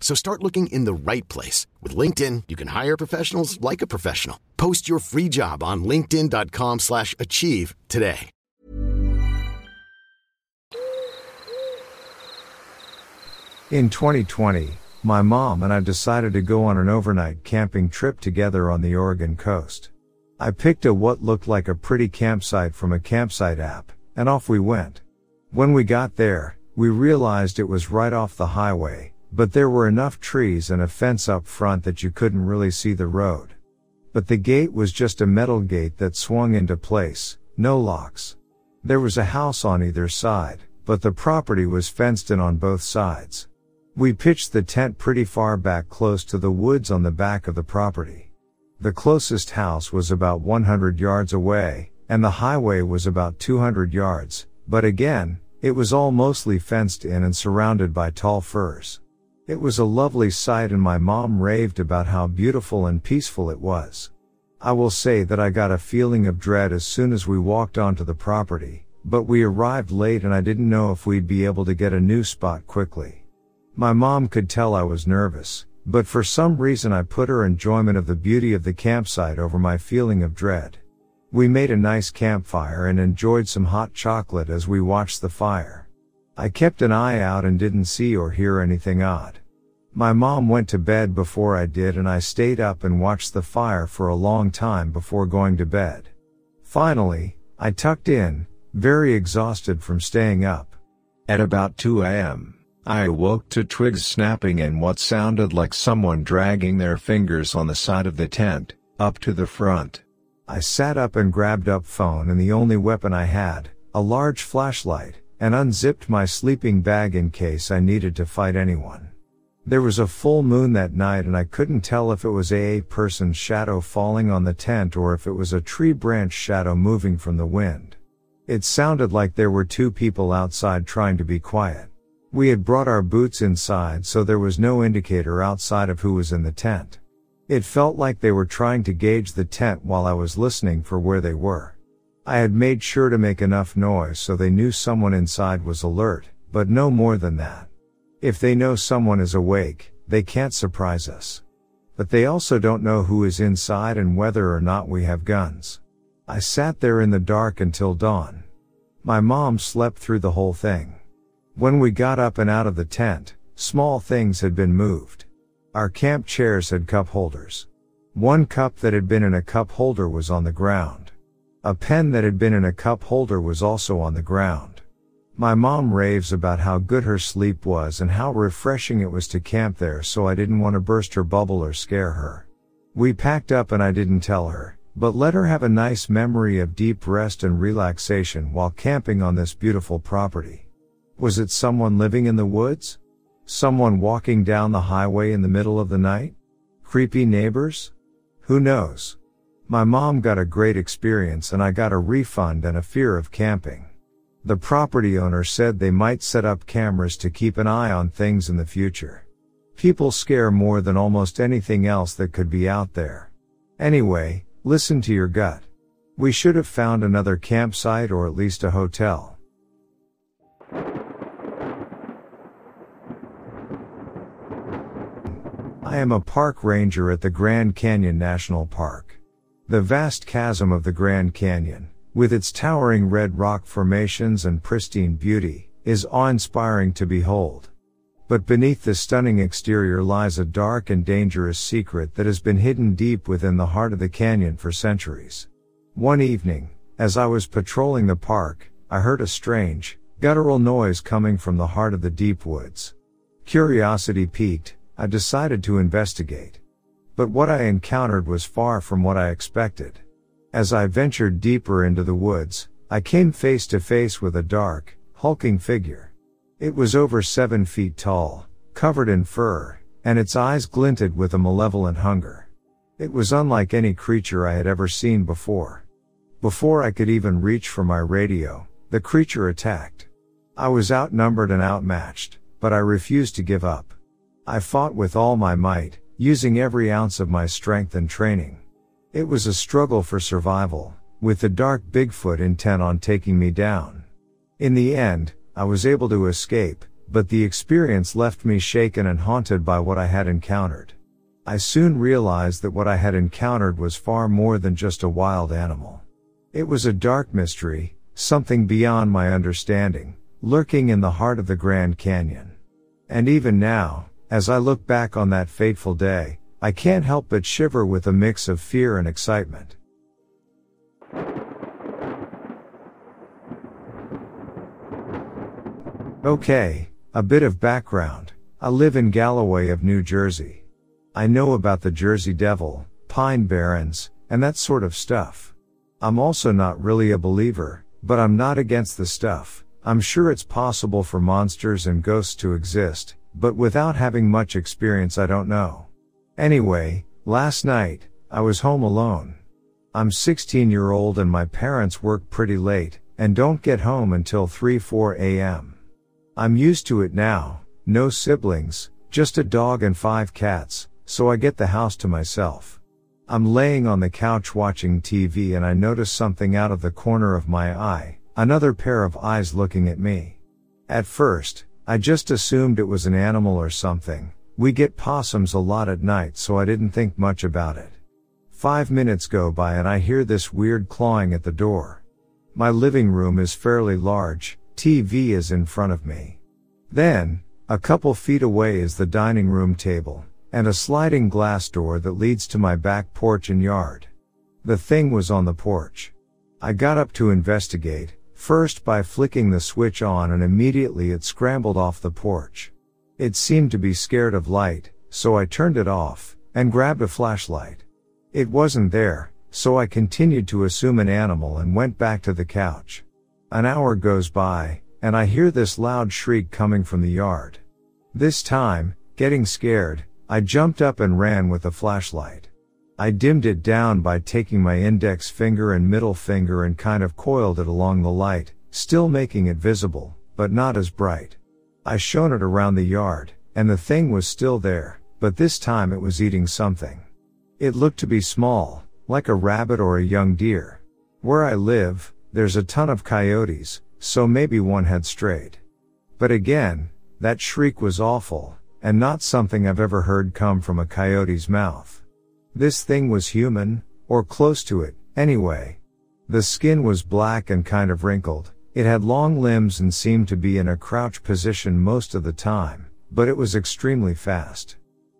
So start looking in the right place. With LinkedIn, you can hire professionals like a professional. Post your free job on linkedin.com slash achieve today. In 2020, my mom and I decided to go on an overnight camping trip together on the Oregon coast. I picked a what looked like a pretty campsite from a campsite app, and off we went. When we got there, we realized it was right off the highway, but there were enough trees and a fence up front that you couldn't really see the road. But the gate was just a metal gate that swung into place, no locks. There was a house on either side, but the property was fenced in on both sides. We pitched the tent pretty far back close to the woods on the back of the property. The closest house was about 100 yards away, and the highway was about 200 yards, but again, it was all mostly fenced in and surrounded by tall firs. It was a lovely sight and my mom raved about how beautiful and peaceful it was. I will say that I got a feeling of dread as soon as we walked onto the property, but we arrived late and I didn't know if we'd be able to get a new spot quickly. My mom could tell I was nervous, but for some reason I put her enjoyment of the beauty of the campsite over my feeling of dread. We made a nice campfire and enjoyed some hot chocolate as we watched the fire. I kept an eye out and didn't see or hear anything odd. My mom went to bed before I did and I stayed up and watched the fire for a long time before going to bed. Finally, I tucked in, very exhausted from staying up. At about 2 a.m. I awoke to twigs snapping and what sounded like someone dragging their fingers on the side of the tent, up to the front. I sat up and grabbed up phone and the only weapon I had, a large flashlight, and unzipped my sleeping bag in case I needed to fight anyone. There was a full moon that night and I couldn't tell if it was a person's shadow falling on the tent or if it was a tree branch shadow moving from the wind. It sounded like there were two people outside trying to be quiet. We had brought our boots inside so there was no indicator outside of who was in the tent. It felt like they were trying to gauge the tent while I was listening for where they were. I had made sure to make enough noise so they knew someone inside was alert, but no more than that. If they know someone is awake, they can't surprise us. But they also don't know who is inside and whether or not we have guns. I sat there in the dark until dawn. My mom slept through the whole thing. When we got up and out of the tent, small things had been moved. Our camp chairs had cup holders. One cup that had been in a cup holder was on the ground. A pen that had been in a cup holder was also on the ground. My mom raves about how good her sleep was and how refreshing it was to camp there so I didn't want to burst her bubble or scare her. We packed up and I didn't tell her, but let her have a nice memory of deep rest and relaxation while camping on this beautiful property. Was it someone living in the woods? Someone walking down the highway in the middle of the night? Creepy neighbors? Who knows? My mom got a great experience and I got a refund and a fear of camping. The property owner said they might set up cameras to keep an eye on things in the future. People scare more than almost anything else that could be out there. Anyway, listen to your gut. We should have found another campsite or at least a hotel. I am a park ranger at the Grand Canyon National Park. The vast chasm of the Grand Canyon, with its towering red rock formations and pristine beauty, is awe-inspiring to behold. But beneath the stunning exterior lies a dark and dangerous secret that has been hidden deep within the heart of the canyon for centuries. One evening, as I was patrolling the park, I heard a strange, guttural noise coming from the heart of the deep woods. Curiosity piqued, I decided to investigate. But what I encountered was far from what I expected. As I ventured deeper into the woods, I came face to face with a dark, hulking figure. It was over seven feet tall, covered in fur, and its eyes glinted with a malevolent hunger. It was unlike any creature I had ever seen before. Before I could even reach for my radio, the creature attacked. I was outnumbered and outmatched, but I refused to give up. I fought with all my might, using every ounce of my strength and training. It was a struggle for survival, with the dark Bigfoot intent on taking me down. In the end, I was able to escape, but the experience left me shaken and haunted by what I had encountered. I soon realized that what I had encountered was far more than just a wild animal. It was a dark mystery, something beyond my understanding, lurking in the heart of the Grand Canyon. And even now, as I look back on that fateful day, I can't help but shiver with a mix of fear and excitement. Okay, a bit of background. I live in Galloway of New Jersey. I know about the Jersey Devil, Pine Barrens, and that sort of stuff. I'm also not really a believer, but I'm not against the stuff. I'm sure it's possible for monsters and ghosts to exist, but without having much experience I don't know. Anyway, last night, I was home alone. I'm 16 year old and my parents work pretty late, and don't get home until 3-4 a.m. I'm used to it now, no siblings, just a dog and five cats, so I get the house to myself. I'm laying on the couch watching TV and I notice something out of the corner of my eye, another pair of eyes looking at me. At first, I just assumed it was an animal or something, We get possums a lot at night so I didn't think much about it. Five minutes go by and I hear this weird clawing at the door. My living room is fairly large, TV is in front of me. Then, a couple feet away is the dining room table, and a sliding glass door that leads to my back porch and yard. The thing was on the porch. I got up to investigate, first by flicking the switch on and immediately it scrambled off the porch. It seemed to be scared of light, so I turned it off, and grabbed a flashlight. It wasn't there, so I continued to assume an animal and went back to the couch. An hour goes by, and I hear this loud shriek coming from the yard. This time, getting scared, I jumped up and ran with the flashlight. I dimmed it down by taking my index finger and middle finger and kind of coiled it along the light, still making it visible, but not as bright. I shone it around the yard, and the thing was still there, but this time it was eating something. It looked to be small, like a rabbit or a young deer. Where I live, there's a ton of coyotes, so maybe one had strayed. But again, that shriek was awful, and not something I've ever heard come from a coyote's mouth. This thing was human, or close to it, anyway. The skin was black and kind of wrinkled, it had long limbs and seemed to be in a crouch position most of the time, but it was extremely fast.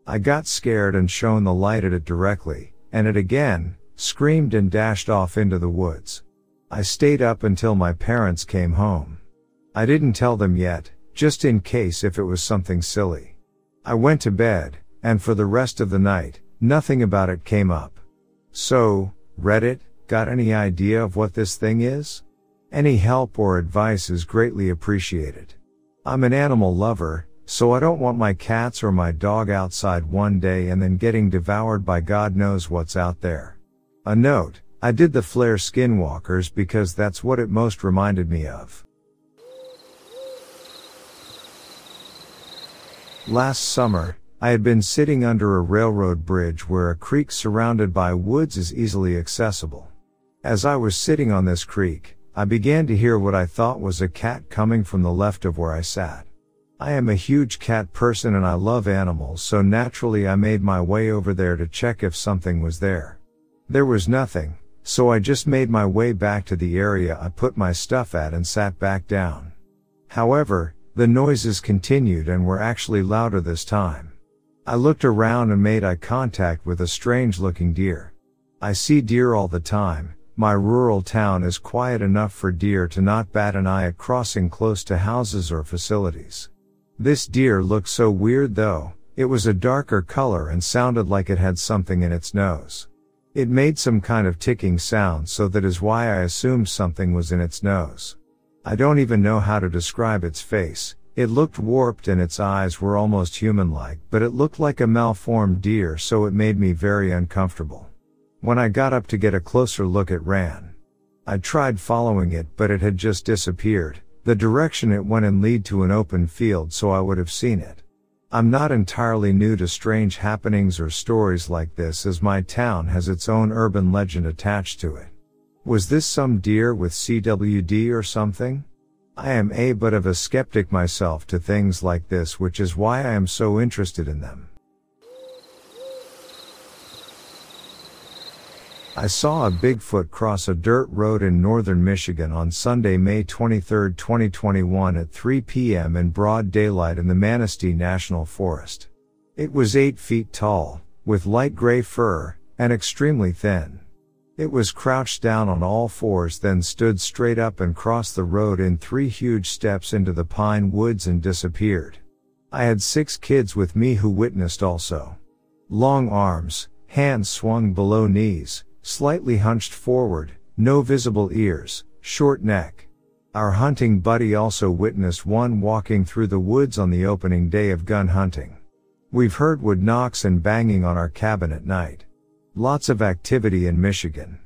I got scared and shone the light at it directly, and it again, screamed and dashed off into the woods. I stayed up until my parents came home. I didn't tell them yet, just in case if it was something silly. I went to bed, and for the rest of the night, nothing about it came up. So, Reddit, got any idea of what this thing is? Any help or advice is greatly appreciated. I'm an animal lover, so I don't want my cats or my dog outside one day and then getting devoured by God knows what's out there. A note, I did the flair Skinwalkers because that's what it most reminded me of. Last summer, I had been sitting under a railroad bridge where a creek surrounded by woods is easily accessible. As I was sitting on this creek, I began to hear what I thought was a cat coming from the left of where I sat. I am a huge cat person and I love animals, so naturally I made my way over there to check if something was there. There was nothing, so I just made my way back to the area I put my stuff at and sat back down. However, the noises continued and were actually louder this time. I looked around and made eye contact with a strange looking deer. I see deer all the time, my rural town is quiet enough for deer to not bat an eye at crossing close to houses or facilities. This deer looked so weird though, it was a darker color and sounded like it had something in its nose. It made some kind of ticking sound so that is why I assumed something was in its nose. I don't even know how to describe its face, it looked warped and its eyes were almost human-like, but it looked like a malformed deer so it made me very uncomfortable. When I got up to get a closer look it ran. I tried following it but it had just disappeared, the direction it went and lead to an open field so I would have seen it. I'm not entirely new to strange happenings or stories like this as my town has its own urban legend attached to it. Was this some deer with CWD or something? I am a but of a skeptic myself to things like this which is why I am so interested in them. I saw a Bigfoot cross a dirt road in northern Michigan on Sunday, May 23, 2021 at 3 p.m. in broad daylight in the Manistee National Forest. It was 8 feet tall, with light gray fur, and extremely thin. It was crouched down on all fours then stood straight up and crossed the road in three huge steps into the pine woods and disappeared. I had six kids with me who witnessed also. Long arms, hands swung below knees, Slightly hunched forward, no visible ears, short neck. Our hunting buddy also witnessed one walking through the woods on the opening day of gun hunting. We've heard wood knocks and banging on our cabin at night. Lots of activity in Michigan.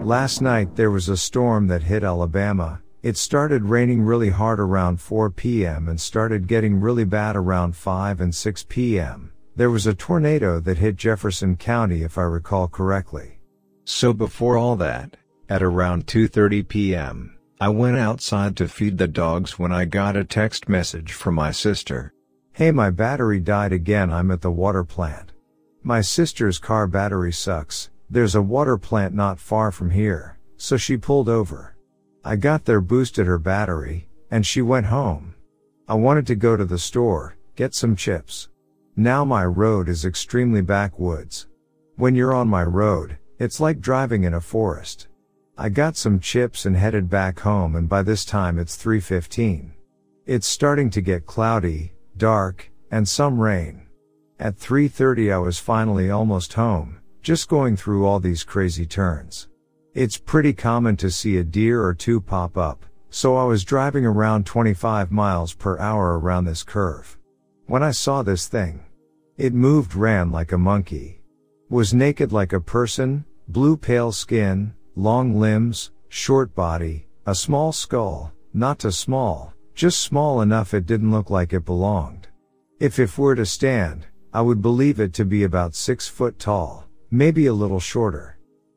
Last night there was a storm that hit Alabama, it started raining really hard around 4 p.m. and started getting really bad around 5 and 6 p.m. There was a tornado that hit Jefferson County if I recall correctly. So before all that, at around 2.30 p.m., I went outside to feed the dogs when I got a text message from my sister. Hey, my battery died again. I'm at the water plant. My sister's car battery sucks. There's a water plant not far from here, so she pulled over. I got there, boosted her battery, and she went home. I wanted to go to the store, get some chips. Now my road is extremely backwoods. When you're on my road, it's like driving in a forest. I got some chips and headed back home and by this time it's 3.15. It's starting to get cloudy, dark, and some rain. At 3.30 I was finally almost home, just going through all these crazy turns. It's pretty common to see a deer or two pop up, so I was driving around 25 miles per hour around this curve. When I saw this thing, it moved ran like a monkey. Was naked like a person, blue pale skin, long limbs, short body, a small skull, not too small, just small enough it didn't look like it belonged. If it were to stand, I would believe it to be about six foot tall, maybe a little shorter.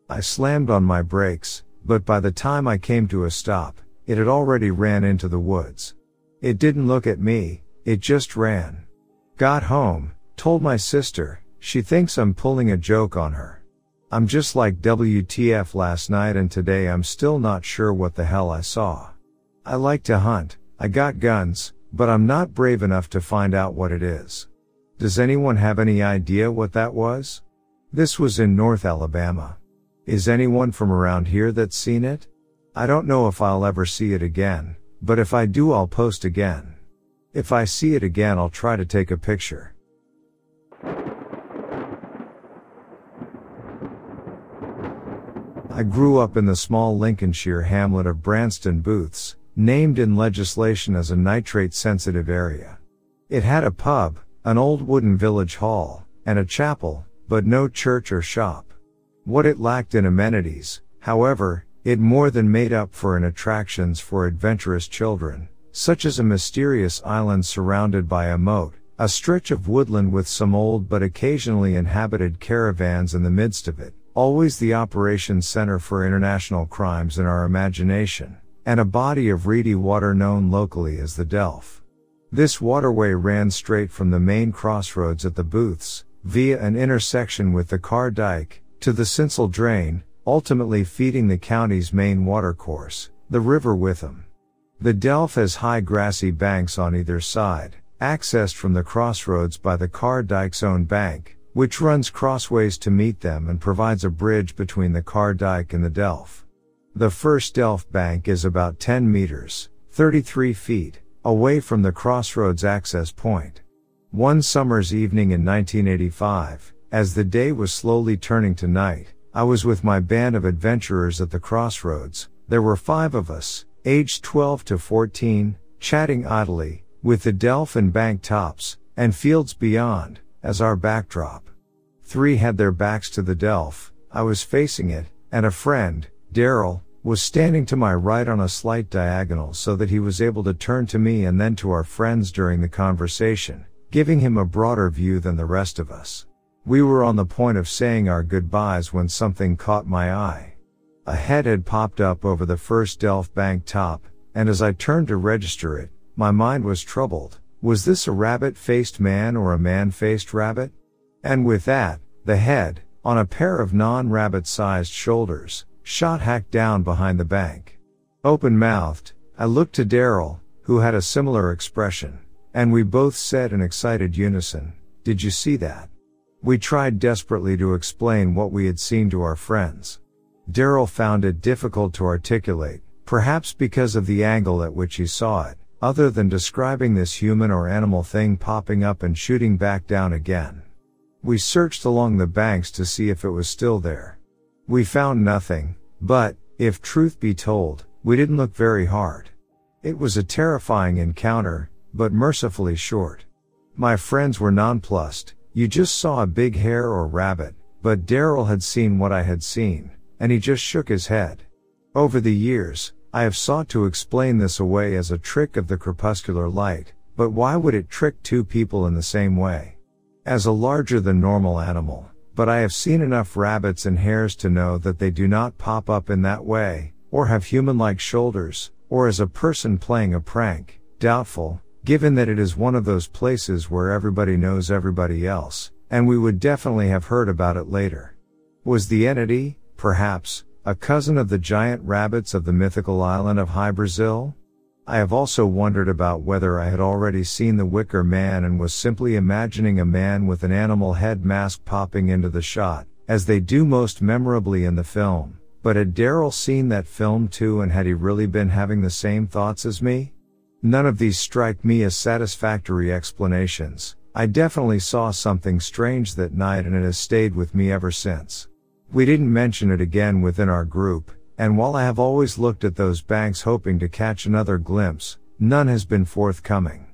I slammed on my brakes, but by the time I came to a stop, it had already ran into the woods. It didn't look at me, it just ran. Got home, told my sister, she thinks I'm pulling a joke on her. I'm just like WTF last night and today I'm still not sure what the hell I saw. I like to hunt, I got guns, but I'm not brave enough to find out what it is. Does anyone have any idea what that was? This was in North Alabama. Is anyone from around here that's seen it? I don't know if I'll ever see it again, but if I do I'll post again. If I see it again I'll try to take a picture. I grew up in the small Lincolnshire hamlet of Branston Booths, named in legislation as a nitrate sensitive area. It had a pub, an old wooden village hall, and a chapel, but no church or shop. What it lacked in amenities, however, it more than made up for in attractions for adventurous children, such as a mysterious island surrounded by a moat, a stretch of woodland with some old but occasionally inhabited caravans in the midst of it, always the operations center for international crimes in our imagination, and a body of reedy water known locally as the Delf. This waterway ran straight from the main crossroads at the booths, via an intersection with the Carr Dyke, to the Sincil Drain, ultimately feeding the county's main watercourse, the River Witham. The Delf has high grassy banks on either side, accessed from the crossroads by the Carr Dyke's own bank, which runs crossways to meet them and provides a bridge between the Carr Dyke and the Delf. The first Delf bank is about 10 meters, 33 feet, away from the crossroads access point. One summer's evening in 1985, as the day was slowly turning to night, I was with my band of adventurers at the crossroads. There were five of us, aged 12 to 14, chatting idly, with the and bank tops, and fields beyond, as our backdrop. Three had their backs to the Delf, I was facing it, and a friend, Daryl, was standing to my right on a slight diagonal so that he was able to turn to me and then to our friends during the conversation, giving him a broader view than the rest of us. We were on the point of saying our goodbyes when something caught my eye. A head had popped up over the first Delf bank top, and as I turned to register it, my mind was troubled. Was this a rabbit faced man or a man faced rabbit? And with that, the head, on a pair of non-rabbit sized shoulders, shot hack down behind the bank. Open mouthed, I looked to Daryl, who had a similar expression, and we both said in excited unison, did you see that? We tried desperately to explain what we had seen to our friends. Daryl found it difficult to articulate, perhaps because of the angle at which he saw it, other than describing this human or animal thing popping up and shooting back down again. We searched along the banks to see if it was still there. We found nothing, but, if truth be told, we didn't look very hard. It was a terrifying encounter, but mercifully short. My friends were nonplussed, you just saw a big hare or rabbit, but Daryl had seen what I had seen, and he just shook his head. Over the years, I have sought to explain this away as a trick of the crepuscular light, but why would it trick two people in the same way? as a larger than normal animal, but I have seen enough rabbits and hares to know that they do not pop up in that way, or have human-like shoulders, or as a person playing a prank, doubtful, given that it is one of those places where everybody knows everybody else, and we would definitely have heard about it later. Was the entity, perhaps, a cousin of the giant rabbits of the mythical island of Hy-Brasil? I have also wondered about whether I had already seen the Wicker Man and was simply imagining a man with an animal head mask popping into the shot, as they do most memorably in the film. But had Daryl seen that film too and had he really been having the same thoughts as me? None of these strike me as satisfactory explanations. I definitely saw something strange that night and it has stayed with me ever since. We didn't mention it again within our group, and while I have always looked at those banks hoping to catch another glimpse, none has been forthcoming.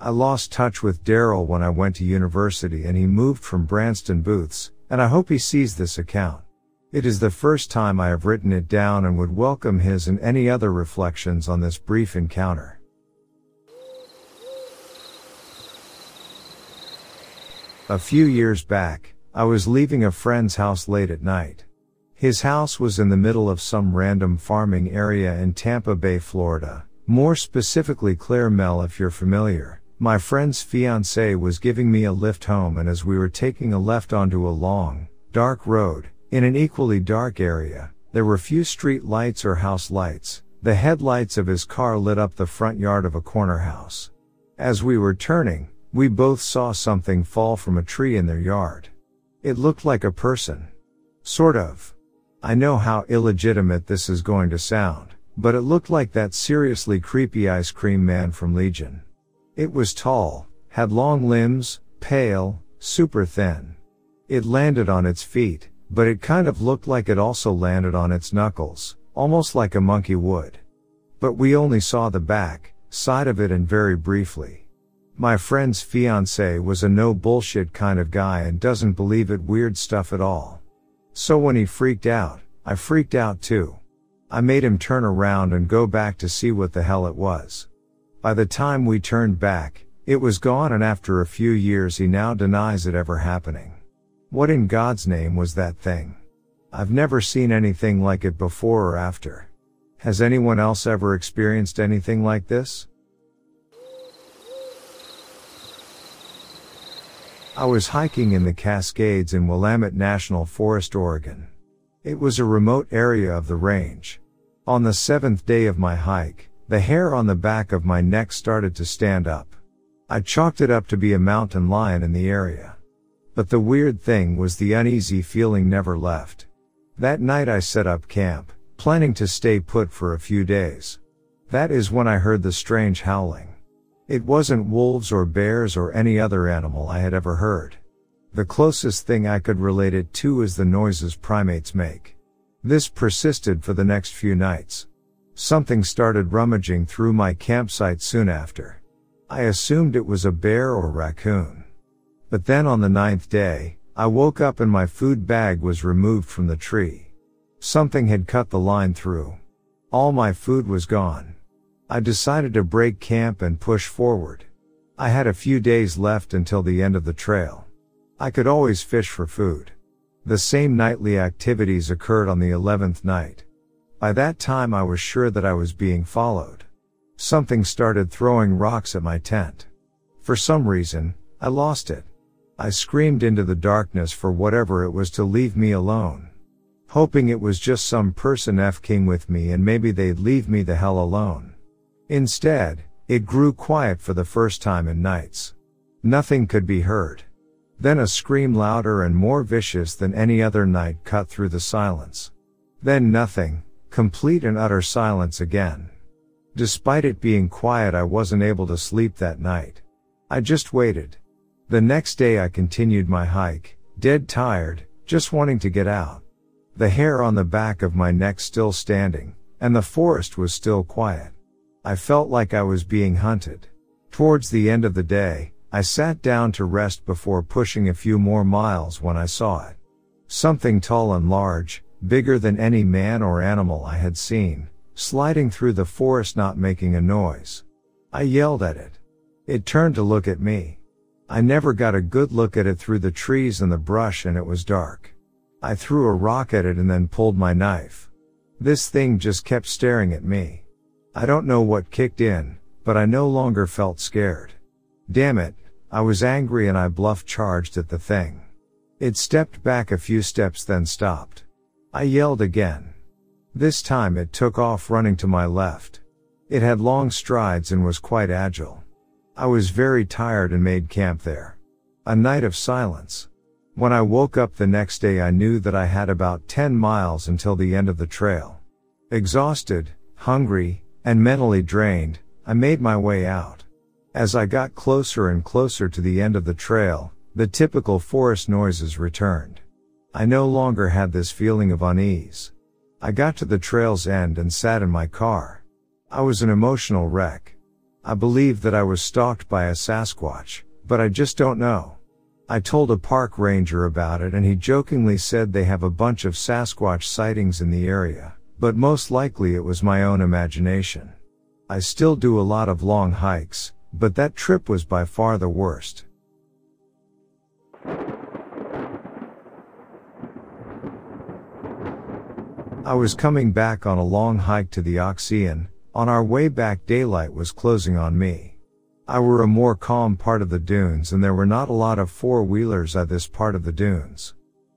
I lost touch with Daryl when I went to university and he moved from Branston Booths, and I hope he sees this account. It is the first time I have written it down and would welcome his and any other reflections on this brief encounter. A few years back, I was leaving a friend's house late at night. His house was in the middle of some random farming area in Tampa Bay, Florida. More specifically Mel, if you're familiar. My friend's fiance was giving me a lift home and as we were taking a left onto a long, dark road, in an equally dark area, there were few street lights or house lights. The headlights of his car lit up the front yard of a corner house. As we were turning, we both saw something fall from a tree in their yard. It looked like a person. Sort of. I know how illegitimate this is going to sound, but it looked like that seriously creepy ice cream man from Legion. It was tall, had long limbs, pale, super thin. It landed on its feet, but it kind of looked like it also landed on its knuckles, almost like a monkey would. But we only saw the back, side of it and very briefly. My friend's fiance was a no bullshit kind of guy and doesn't believe it weird stuff at all. So when he freaked out, I freaked out too. I made him turn around and go back to see what the hell it was. By the time we turned back, it was gone and after a few years he now denies it ever happening. What in God's name was that thing? I've never seen anything like it before or after. Has anyone else ever experienced anything like this? I was hiking in the Cascades in Willamette National Forest, Oregon. It was a remote area of the range. On the seventh day of my hike, the hair on the back of my neck started to stand up. I chalked it up to be a mountain lion in the area. But the weird thing was the uneasy feeling never left. That night I set up camp, planning to stay put for a few days. That is when I heard the strange howling. It wasn't wolves or bears or any other animal I had ever heard. The closest thing I could relate it to is the noises primates make. This persisted for the next few nights. Something started rummaging through my campsite soon after. I assumed it was a bear or raccoon. But then on the ninth day, I woke up and my food bag was removed from the tree. Something had cut the line through. All my food was gone. I decided to break camp and push forward. I had a few days left until the end of the trail. I could always fish for food. The same nightly activities occurred on the 11th night. By that time I was sure that I was being followed. Something started throwing rocks at my tent. For some reason, I lost it. I screamed into the darkness for whatever it was to leave me alone. Hoping it was just some person f-king with me and maybe they'd leave me the hell alone. Instead, it grew quiet for the first time in nights. Nothing could be heard. Then a scream louder and more vicious than any other night cut through the silence. Then nothing, complete and utter silence again. Despite it being quiet, I wasn't able to sleep that night. I just waited. The next day I continued my hike, dead tired, just wanting to get out. The hair on the back of my neck still standing, and the forest was still quiet. I felt like I was being hunted. Towards the end of the day, I sat down to rest before pushing a few more miles when I saw it. Something tall and large, bigger than any man or animal I had seen, sliding through the forest not making a noise. I yelled at it. It turned to look at me. I never got a good look at it through the trees and the brush and it was dark. I threw a rock at it and then pulled my knife. This thing just kept staring at me. I don't know what kicked in, but I no longer felt scared. Damn it, I was angry and I bluff charged at the thing. It stepped back a few steps then stopped. I yelled again. This time it took off running to my left. It had long strides and was quite agile. I was very tired and made camp there. A night of silence. When I woke up the next day I knew that I had about 10 miles until the end of the trail. Exhausted, hungry, and mentally drained, I made my way out. As I got closer and closer to the end of the trail, the typical forest noises returned. I no longer had this feeling of unease. I got to the trail's end and sat in my car. I was an emotional wreck. I believed that I was stalked by a Sasquatch, but I just don't know. I told a park ranger about it and he jokingly said they have a bunch of Sasquatch sightings in the area, but most likely it was my own imagination. I still do a lot of long hikes, but that trip was by far the worst. I was coming back on a long hike to the Oxeon, on our way back daylight was closing on me. I were a more calm part of the dunes and there were not a lot of four-wheelers at this part of the dunes.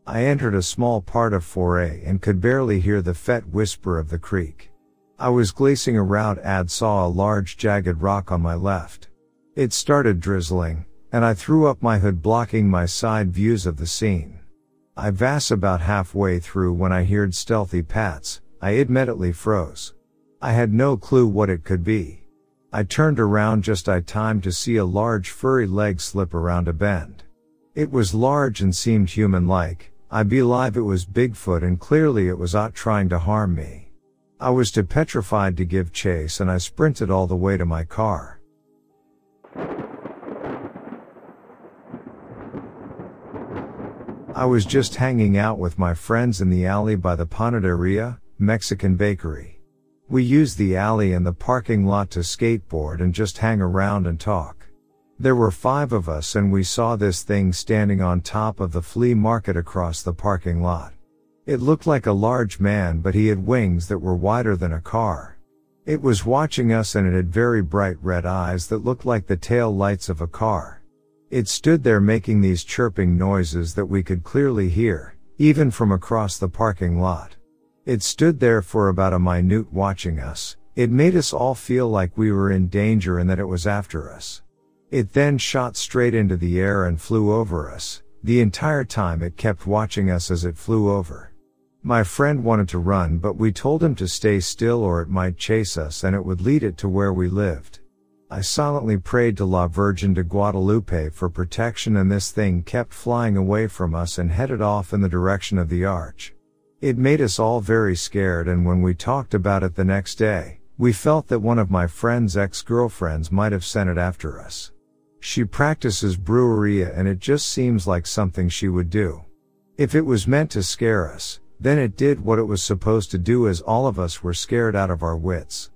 I entered a small part of 4A and could barely hear the fet whisper of the creek. I was glazing around and saw a large jagged rock on my left. It started drizzling, and I threw up my hood blocking my side views of the scene. I was about halfway through when I heard stealthy pats, I immediately froze. I had no clue what it could be. I turned around just I time to see a large furry leg slip around a bend. It was large and seemed human-like, I believe live it was Bigfoot and clearly it was out trying to harm me. I was too petrified to give chase and I sprinted all the way to my car. I was just hanging out with my friends in the alley by the Panaderia, Mexican bakery. We used the alley and the parking lot to skateboard and just hang around and talk. There were five of us and we saw this thing standing on top of the flea market across the parking lot. It looked like a large man but he had wings that were wider than a car. It was watching us and it had very bright red eyes that looked like the tail lights of a car. It stood there making these chirping noises that we could clearly hear, even from across the parking lot. It stood there for about a minute watching us. It made us all feel like we were in danger and that it was after us. It then shot straight into the air and flew over us. The entire time it kept watching us as it flew over. My friend wanted to run but we told him to stay still or it might chase us and it would lead it to where we lived. I silently prayed to La Virgen de Guadalupe for protection and this thing kept flying away from us and headed off in the direction of the arch. It made us all very scared and when we talked about it the next day, we felt that one of my friend's ex-girlfriends might have sent it after us. She practices brujería and it just seems like something she would do. If it was meant to scare us, then it did what it was supposed to do as all of us were scared out of our wits.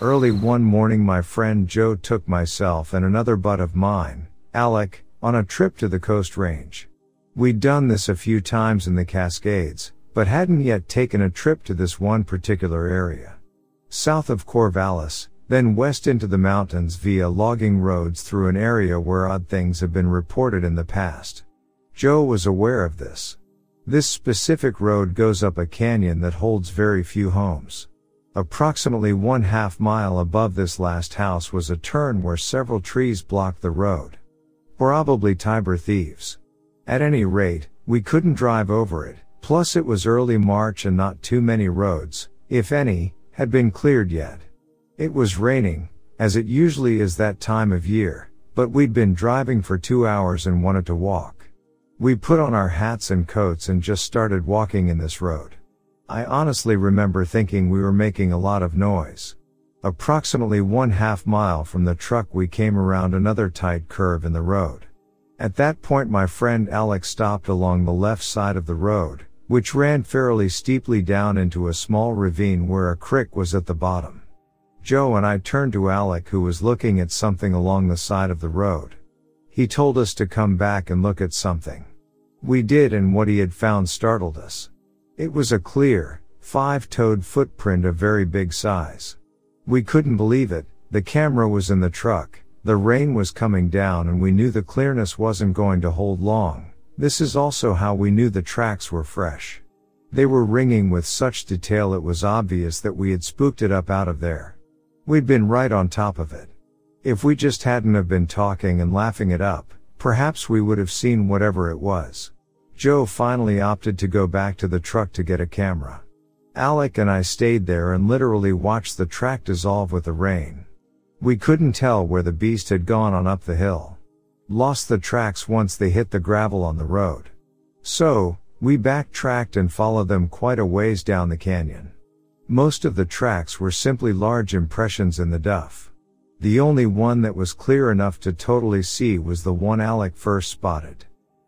Early one morning my friend Joe took myself and another butt of mine, Alec, on a trip to the Coast Range. We'd done this a few times in the Cascades, but hadn't yet taken a trip to this one particular area. South of Corvallis, then west into the mountains via logging roads through an area where odd things have been reported in the past. Joe was aware of this. This specific road goes up a canyon that holds very few homes. Approximately one half mile above this last house was a turn where several trees blocked the road. Probably Tiber thieves. At any rate, we couldn't drive over it, plus it was early March and not too many roads, if any, had been cleared yet. It was raining, as it usually is that time of year, but we'd been driving for two hours and wanted to walk. We put on our hats and coats and just started walking in this road. I honestly remember thinking we were making a lot of noise. Approximately one half mile from the truck we came around another tight curve in the road. At that point my friend Alec stopped along the left side of the road, which ran fairly steeply down into a small ravine where a creek was at the bottom. Joe and I turned to Alec who was looking at something along the side of the road. He told us to come back and look at something. We did and what he had found startled us. It was a clear, five-toed footprint of very big size. We couldn't believe it, the camera was in the truck, the rain was coming down and we knew the clearness wasn't going to hold long. This is also how we knew the tracks were fresh. They were ringing with such detail it was obvious that we had spooked it up out of there. We'd been right on top of it. If we just hadn't have been talking and laughing it up, perhaps we would have seen whatever it was. Joe finally opted to go back to the truck to get a camera. Alec and I stayed there and literally watched the track dissolve with the rain. We couldn't tell where the beast had gone on up the hill. Lost the tracks once they hit the gravel on the road. So, we backtracked and followed them quite a ways down the canyon. Most of the tracks were simply large impressions in the duff. The only one that was clear enough to totally see was the one Alec first spotted.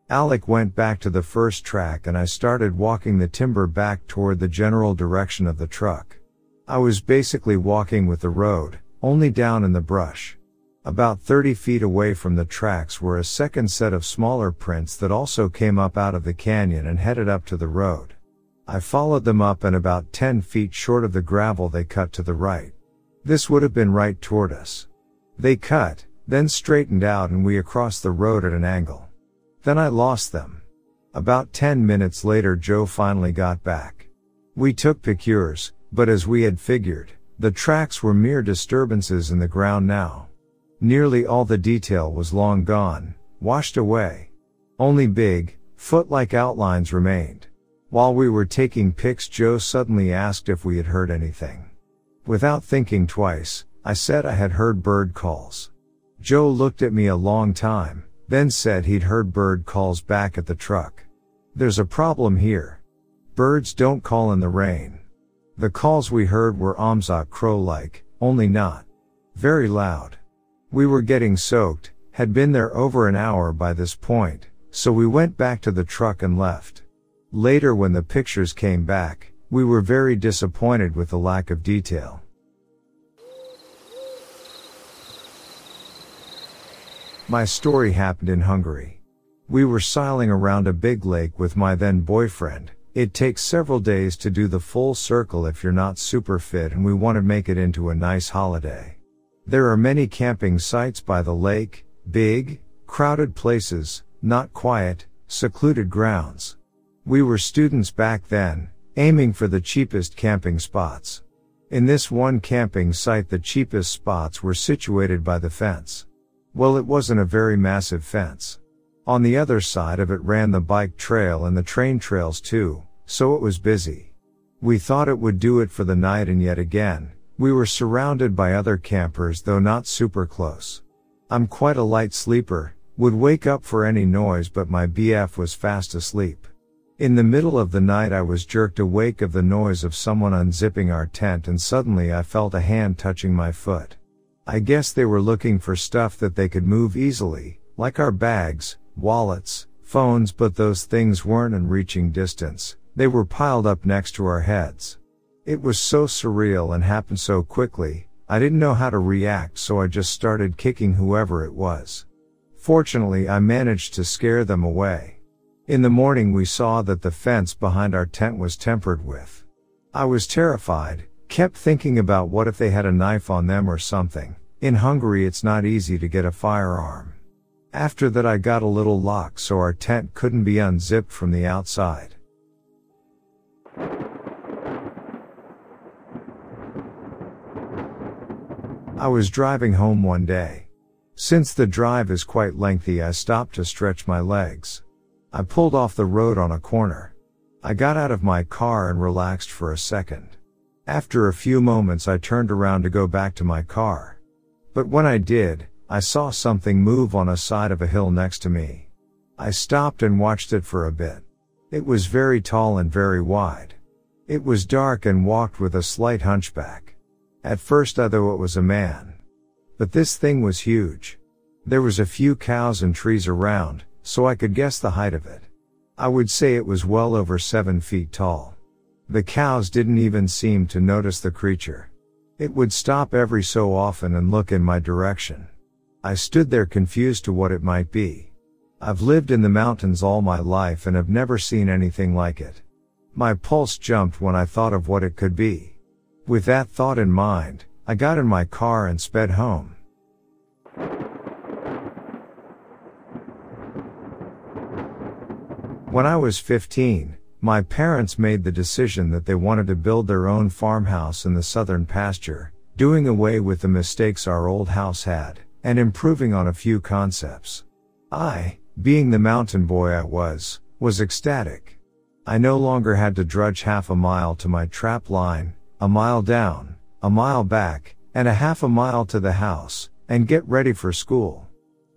Alec went back to the first track and I started walking the timber back toward the general direction of the truck. I was basically walking with the road, only down in the brush. About 30 feet away from the tracks were a second set of smaller prints that also came up out of the canyon and headed up to the road. I followed them up and about 10 feet short of the gravel they cut to the right. This would have been right toward us. They cut, then straightened out and we across the road at an angle. Then I lost them. About 10 minutes later Joe finally got back. We took pictures, but as we had figured, the tracks were mere disturbances in the ground now. Nearly all the detail was long gone, washed away. Only big, foot-like outlines remained. While we were taking pics Joe suddenly asked if we had heard anything. Without thinking twice, I said I had heard bird calls. Joe looked at me a long time, then said he'd heard bird calls back at the truck. There's a problem here. Birds don't call in the rain. The calls we heard were Amzak crow-like, only not very loud. We were getting soaked, had been there over an hour by this point, so we went back to the truck and left. Later when the pictures came back, we were very disappointed with the lack of detail. My story happened in Hungary. We were sailing around a big lake with my then boyfriend. It takes several days to do the full circle if you're not super fit and we want to make it into a nice holiday. There are many camping sites by the lake, big, crowded places, not quiet, secluded grounds. We were students back then, aiming for the cheapest camping spots. In this one camping site the cheapest spots were situated by the fence. Well it wasn't a very massive fence. On the other side of it ran the bike trail and the train trails too, so it was busy. We thought it would do it for the night and yet again, we were surrounded by other campers though not super close. I'm quite a light sleeper, would wake up for any noise but my BF was fast asleep. In the middle of the night I was jerked awake of the noise of someone unzipping our tent and suddenly I felt a hand touching my foot. I guess they were looking for stuff that they could move easily, like our bags, wallets, phones but those things weren't in reaching distance, they were piled up next to our heads. It was so surreal and happened so quickly, I didn't know how to react so I just started kicking whoever it was. Fortunately I managed to scare them away. In the morning we saw that the fence behind our tent was tempered with. I was terrified, kept thinking about what if they had a knife on them or something. In Hungary it's not easy to get a firearm. After that I got a little lock so our tent couldn't be unzipped from the outside. I was driving home one day. Since the drive is quite lengthy, I stopped to stretch my legs. I pulled off the road on a corner. I got out of my car and relaxed for a second. After a few moments, I turned around to go back to my car. But when I did, I saw something move on a side of a hill next to me. I stopped and watched it for a bit. It was very tall and very wide. It was dark and walked with a slight hunchback. At first I thought it was a man. But this thing was huge. There was a few cows and trees around, so I could guess the height of it. I would say it was well over seven feet tall. The cows didn't even seem to notice the creature. It would stop every so often and look in my direction. I stood there confused to what it might be. I've lived in the mountains all my life and have never seen anything like it. My pulse jumped when I thought of what it could be. With that thought in mind, I got in my car and sped home. When I was 15, my parents made the decision that they wanted to build their own farmhouse in the southern pasture, doing away with the mistakes our old house had, and improving on a few concepts. I, being the mountain boy I was, was ecstatic. I no longer had to drudge half a mile to my trap line, a mile down, a mile back, and a half a mile to the house, and get ready for school.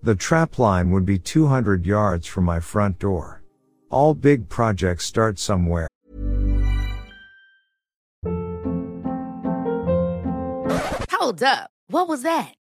The trap line would be 200 yards from my front door. All big projects start somewhere. Hold up. What was that?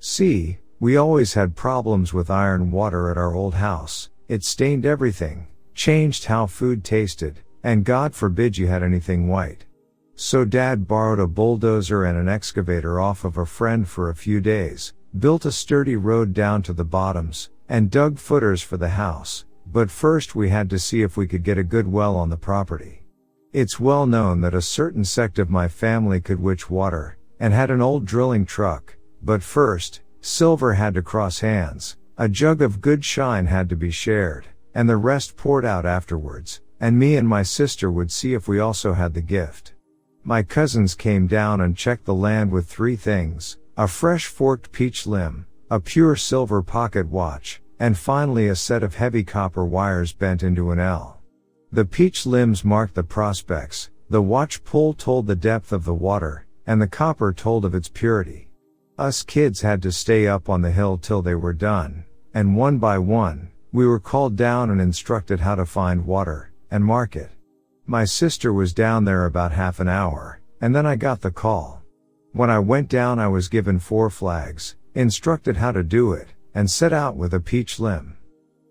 See, we always had problems with iron water at our old house. It stained everything, changed how food tasted, and God forbid you had anything white. So dad borrowed a bulldozer and an excavator off of a friend for a few days, built a sturdy road down to the bottoms, and dug footers for the house, but first we had to see if we could get a good well on the property. It's well known that a certain sect of my family could witch water, and had an old drilling truck, but first, silver had to cross hands, a jug of good shine had to be shared, and the rest poured out afterwards, and me and my sister would see if we also had the gift. My cousins came down and checked the land with three things, a fresh forked peach limb, a pure silver pocket watch, and finally a set of heavy copper wires bent into an L. The peach limbs marked the prospects, the watch pull told the depth of the water, and the copper told of its purity. Us kids had to stay up on the hill till they were done, and one by one, we were called down and instructed how to find water, and mark it. My sister was down there about half an hour, and then I got the call. When I went down, I was given four flags, instructed how to do it, and set out with a peach limb.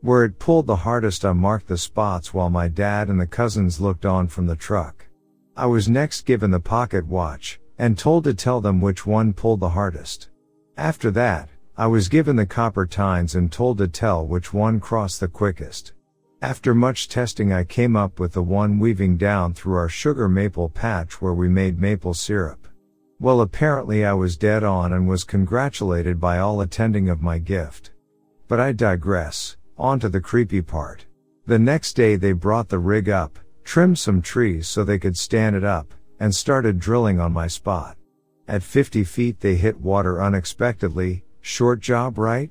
Where it pulled the hardest, I marked the spots while my dad and the cousins looked on from the truck. I was next given the pocket watch, and told to tell them which one pulled the hardest. After that, I was given the copper tines and told to tell which one crossed the quickest. After much testing, I came up with the one weaving down through our sugar maple patch where we made maple syrup. Well, apparently I was dead on and was congratulated by all attending of my gift. But I digress, on to the creepy part. The next day they brought the rig up, trimmed some trees so they could stand it up, and started drilling on my spot. At 50 feet they hit water unexpectedly, short job right?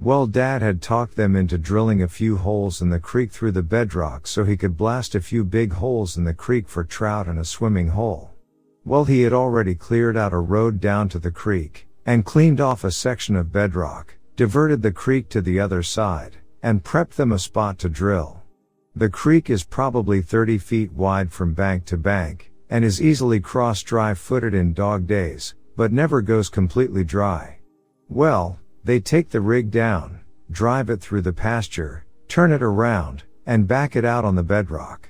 Well dad had talked them into drilling a few holes in the creek through the bedrock so he could blast a few big holes in the creek for trout and a swimming hole. Well, he had already cleared out a road down to the creek, and cleaned off a section of bedrock, diverted the creek to the other side, and prepped them a spot to drill. The creek is probably 30 feet wide from bank to bank, and is easily cross dry footed in dog days, but never goes completely dry. Well, they take the rig down, drive it through the pasture, turn it around, and back it out on the bedrock.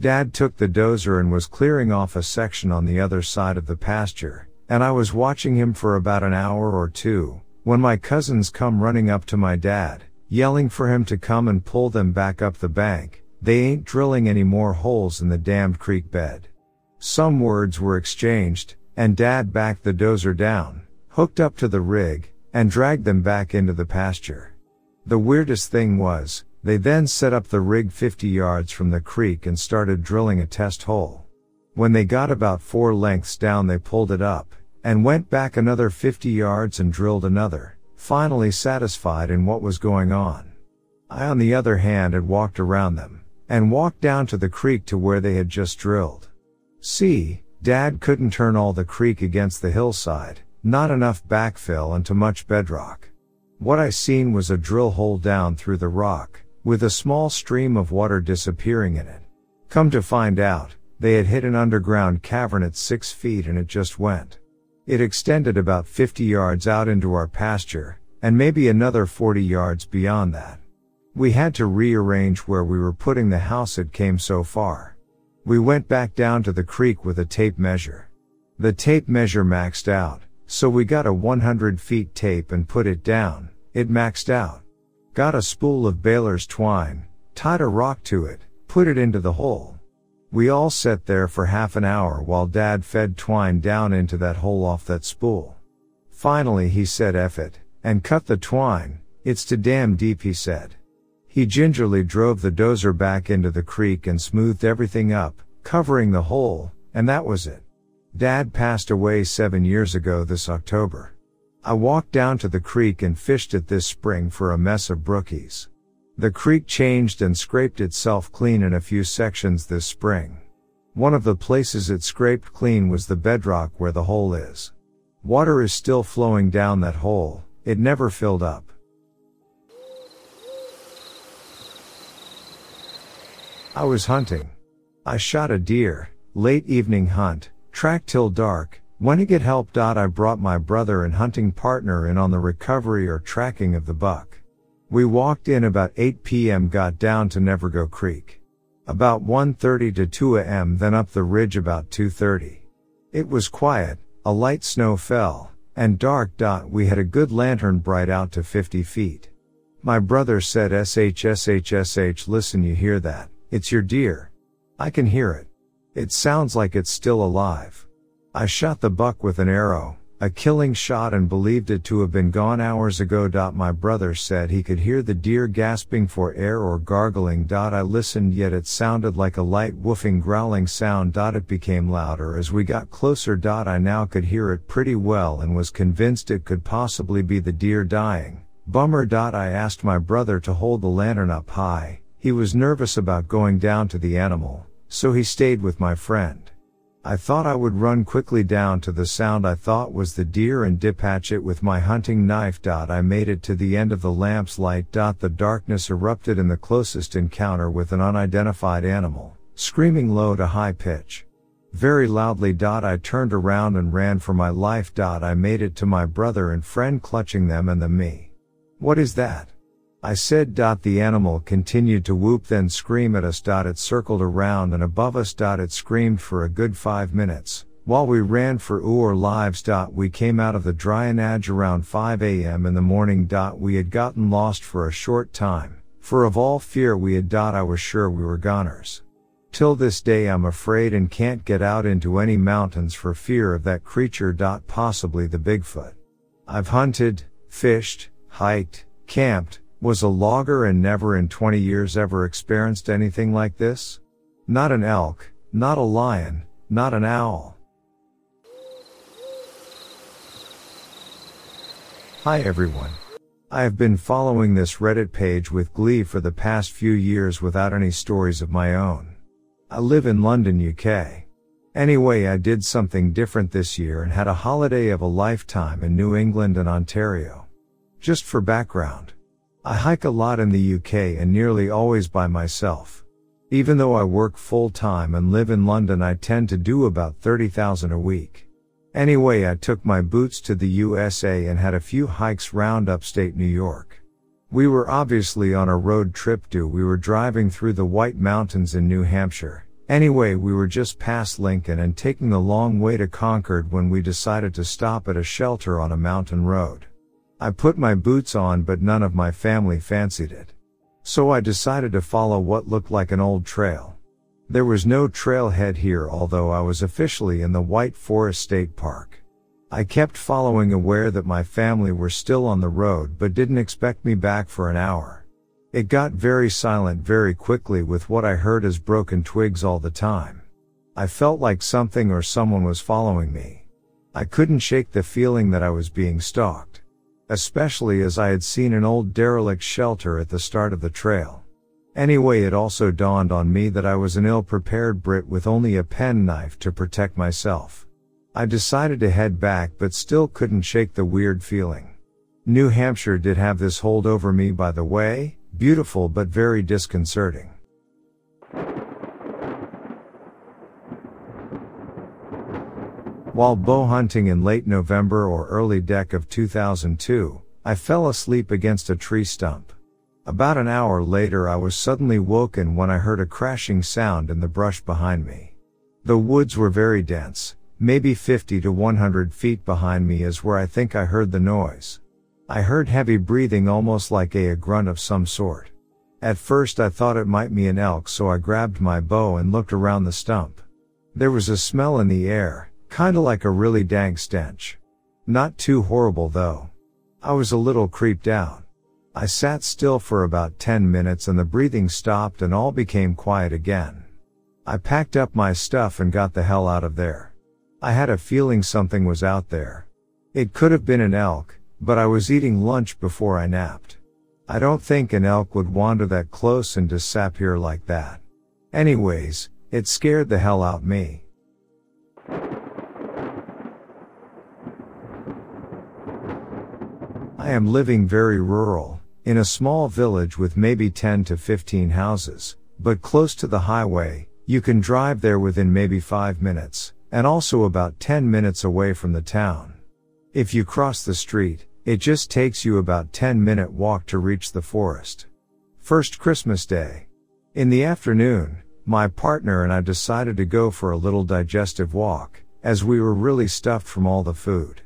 Dad took the dozer and was clearing off a section on the other side of the pasture, and I was watching him for about an hour or two, when my cousins come running up to my dad, yelling for him to come and pull them back up the bank. They ain't drilling any more holes in the damned creek bed. Some words were exchanged, and dad backed the dozer down, hooked up to the rig, and dragged them back into the pasture. The weirdest thing was, they then set up the rig 50 yards from the creek and started drilling a test hole. When they got about four lengths down they pulled it up, and went back another 50 yards and drilled another, finally satisfied in what was going on. I on the other hand had walked around them, and walked down to the creek to where they had just drilled. See, dad couldn't turn all the creek against the hillside, not enough backfill and too much bedrock. What I seen was a drill hole down through the rock, with a small stream of water disappearing in it. Come to find out, they had hit an underground cavern at six feet and it just went. It extended about 50 yards out into our pasture, and maybe another 40 yards beyond that. We had to rearrange where we were putting the house it came so far. We went back down to the creek with a tape measure. The tape measure maxed out, so we got a 100 feet tape and put it down, it maxed out. Got a spool of baler's twine, tied a rock to it, put it into the hole. We all sat there for half an hour while dad fed twine down into that hole off that spool. Finally he said F it, and cut the twine, it's too damn deep he said. He gingerly drove the dozer back into the creek and smoothed everything up, covering the hole, and that was it. Dad passed away seven years ago this October. I walked down to the creek and fished it this spring for a mess of brookies. The creek changed and scraped itself clean in a few sections this spring. One of the places it scraped clean was the bedrock where the hole is. Water is still flowing down that hole, it never filled up. I was hunting. I shot a deer, late evening hunt, tracked till dark, when to get help. I brought my brother and hunting partner in on the recovery or tracking of the buck. We walked in about 8 p.m. got down to Nevergo Creek. About 1.30 to 2 a.m. then up the ridge about 2.30. It was quiet, a light snow fell, and dark. We had a good lantern bright out to 50 feet. My brother said SH SH SH listen you hear that, it's your deer. I can hear it. It sounds like it's still alive. I shot the buck with an arrow, a killing shot and believed it to have been gone hours ago. My brother said he could hear the deer gasping for air or gargling. I listened yet it sounded like a light woofing growling sound. It became louder as we got closer. I now could hear it pretty well and was convinced it could possibly be the deer dying. Bummer. I asked my brother to hold the lantern up high. He was nervous about going down to the animal, so he stayed with my friend. I thought I would run quickly down to the sound I thought was the deer and dip hatch it with my hunting knife. I made it to the end of the lamp's light. The darkness erupted in the closest encounter with an unidentified animal, screaming low to high pitch. Very loudly. I turned around and ran for my life. I made it to my brother and friend clutching them and the me. What is that? I said. The animal continued to whoop then scream at us. It circled around and above us. It screamed for a good five minutes. While we ran for our lives. We came out of the drainage around 5 a.m. in the morning. We had gotten lost for a short time. For of all fear we had. I was sure we were goners. Till this day I'm afraid and can't get out into any mountains for fear of that creature. Possibly the Bigfoot. I've hunted, fished, hiked, camped, was a logger and never in 20 years ever experienced anything like this? Not an elk, not a lion, not an owl. Hi everyone. I have been following this Reddit page with glee for the past few years without any stories of my own. I live in London, UK. Anyway, I did something different this year and had a holiday of a lifetime in New England and Ontario. Just for background. I hike a lot in the UK and nearly always by myself. Even though I work full time and live in London, I tend to do about 30,000 a week. Anyway, I took my boots to the USA and had a few hikes round upstate New York. We were obviously on a road trip do we were driving through the White Mountains in New Hampshire. Anyway, we were just past Lincoln and taking the long way to Concord when we decided to stop at a shelter on a mountain road. I put my boots on but none of my family fancied it. So I decided to follow what looked like an old trail. There was no trailhead here although I was officially in the White Forest State Park. I kept following aware that my family were still on the road but didn't expect me back for an hour. It got very silent very quickly with what I heard as broken twigs all the time. I felt like something or someone was following me. I couldn't shake the feeling that I was being stalked especially as I had seen an old derelict shelter at the start of the trail. Anyway, it also dawned on me that I was an ill-prepared Brit with only a penknife to protect myself. I decided to head back but still couldn't shake the weird feeling. New Hampshire did have this hold over me by the way, beautiful but very disconcerting. While bow hunting in late November or early dec of 2002, I fell asleep against a tree stump. About an hour later I was suddenly woken when I heard a crashing sound in the brush behind me. The woods were very dense, maybe 50 to 100 feet behind me is where I think I heard the noise. I heard heavy breathing almost like a, a grunt of some sort. At first I thought it might be an elk so I grabbed my bow and looked around the stump. There was a smell in the air, kinda like a really dank stench. Not too horrible though. I was a little creeped out. I sat still for about 10 minutes and the breathing stopped and all became quiet again. I packed up my stuff and got the hell out of there. I had a feeling something was out there. It could have been an elk, but I was eating lunch before I napped. I don't think an elk would wander that close and disappear like that. Anyways, it scared the hell out me. I am living very rural, in a small village with maybe 10 to 15 houses, but close to the highway, you can drive there within maybe 5 minutes, and also about 10 minutes away from the town. If you cross the street, it just takes you about 10 minute walk to reach the forest. First Christmas Day. In the afternoon, my partner and I decided to go for a little digestive walk, as we were really stuffed from all the food.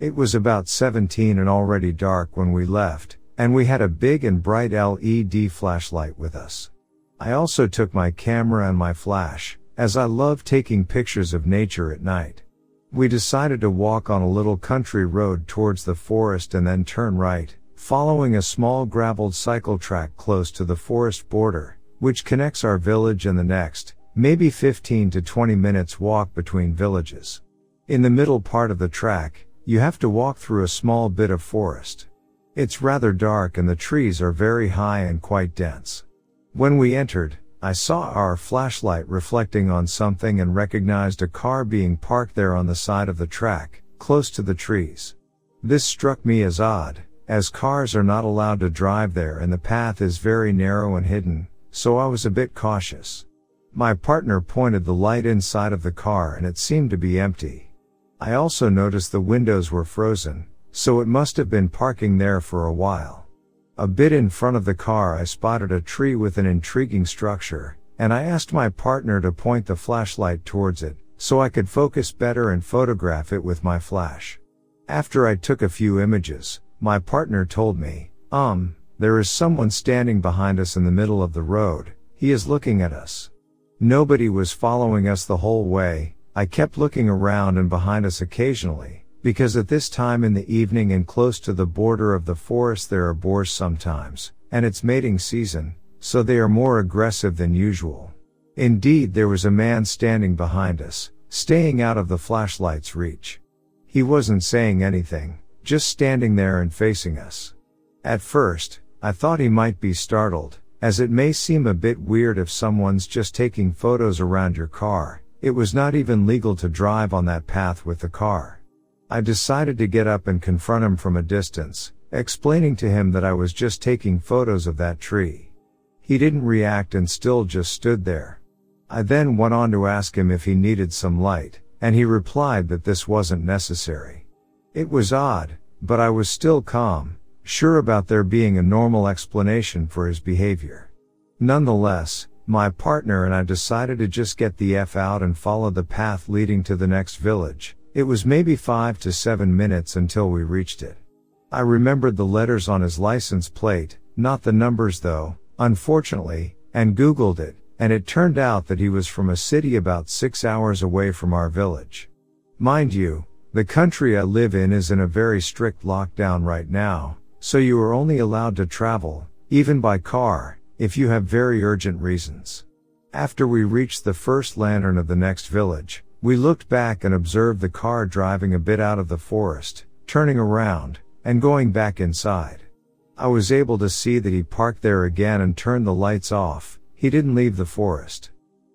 It was about 17 and already dark when we left, and we had a big and bright LED flashlight with us. I also took my camera and my flash, as I love taking pictures of nature at night. We decided to walk on a little country road towards the forest and then turn right, following a small graveled cycle track close to the forest border, which connects our village and the next, maybe 15 to 20 minutes walk between villages. In the middle part of the track, you have to walk through a small bit of forest. It's rather dark and the trees are very high and quite dense. When we entered, I saw our flashlight reflecting on something and recognized a car being parked there on the side of the track, close to the trees. This struck me as odd, as cars are not allowed to drive there and the path is very narrow and hidden, so I was a bit cautious. My partner pointed the light inside of the car and it seemed to be empty. I also noticed the windows were frozen, so it must have been parking there for a while. A bit in front of the car I spotted a tree with an intriguing structure, and I asked my partner to point the flashlight towards it, so I could focus better and photograph it with my flash. After I took a few images, my partner told me, um, there is someone standing behind us in the middle of the road, he is looking at us. Nobody was following us the whole way, I kept looking around and behind us occasionally, because at this time in the evening and close to the border of the forest there are boars sometimes, and it's mating season, so they are more aggressive than usual. Indeed, there was a man standing behind us, staying out of the flashlight's reach. He wasn't saying anything, just standing there and facing us. At first, I thought he might be startled, as it may seem a bit weird if someone's just taking photos around your car. It was not even legal to drive on that path with the car. I decided to get up and confront him from a distance, explaining to him that I was just taking photos of that tree. He didn't react and still just stood there. I then went on to ask him if he needed some light, and he replied that this wasn't necessary. It was odd, but I was still calm, sure about there being a normal explanation for his behavior. Nonetheless, my partner and I decided to just get the F out and follow the path leading to the next village, it was maybe five to seven minutes until we reached it. I remembered the letters on his license plate, not the numbers though, unfortunately, and Googled it, and it turned out that he was from a city about six hours away from our village. Mind you, the country I live in is in a very strict lockdown right now, so you are only allowed to travel, even by car, if you have very urgent reasons. After we reached the first lantern of the next village, we looked back and observed the car driving a bit out of the forest, turning around, and going back inside. I was able to see that he parked there again and turned the lights off, he didn't leave the forest.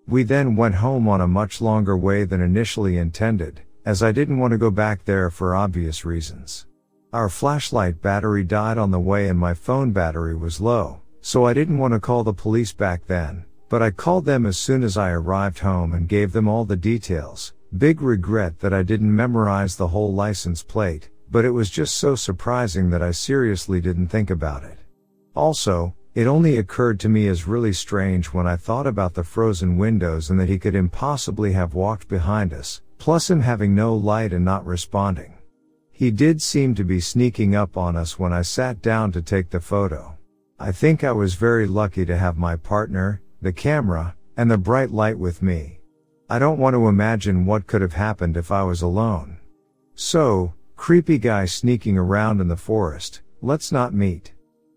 We then went home on a much longer way than initially intended, as I didn't want to go back there for obvious reasons. Our flashlight battery died on the way and my phone battery was low, so I didn't want to call the police back then, but I called them as soon as I arrived home and gave them all the details, Big regret that I didn't memorize the whole license plate, but it was just so surprising that I seriously didn't think about it. Also, it only occurred to me as really strange when I thought about the frozen windows and that he could impossibly have walked behind us, plus him having no light and not responding. He did seem to be sneaking up on us when I sat down to take the photo. I think I was very lucky to have my partner, the camera, and the bright light with me. I don't want to imagine what could have happened if I was alone. So, creepy guy sneaking around in the forest, let's not meet.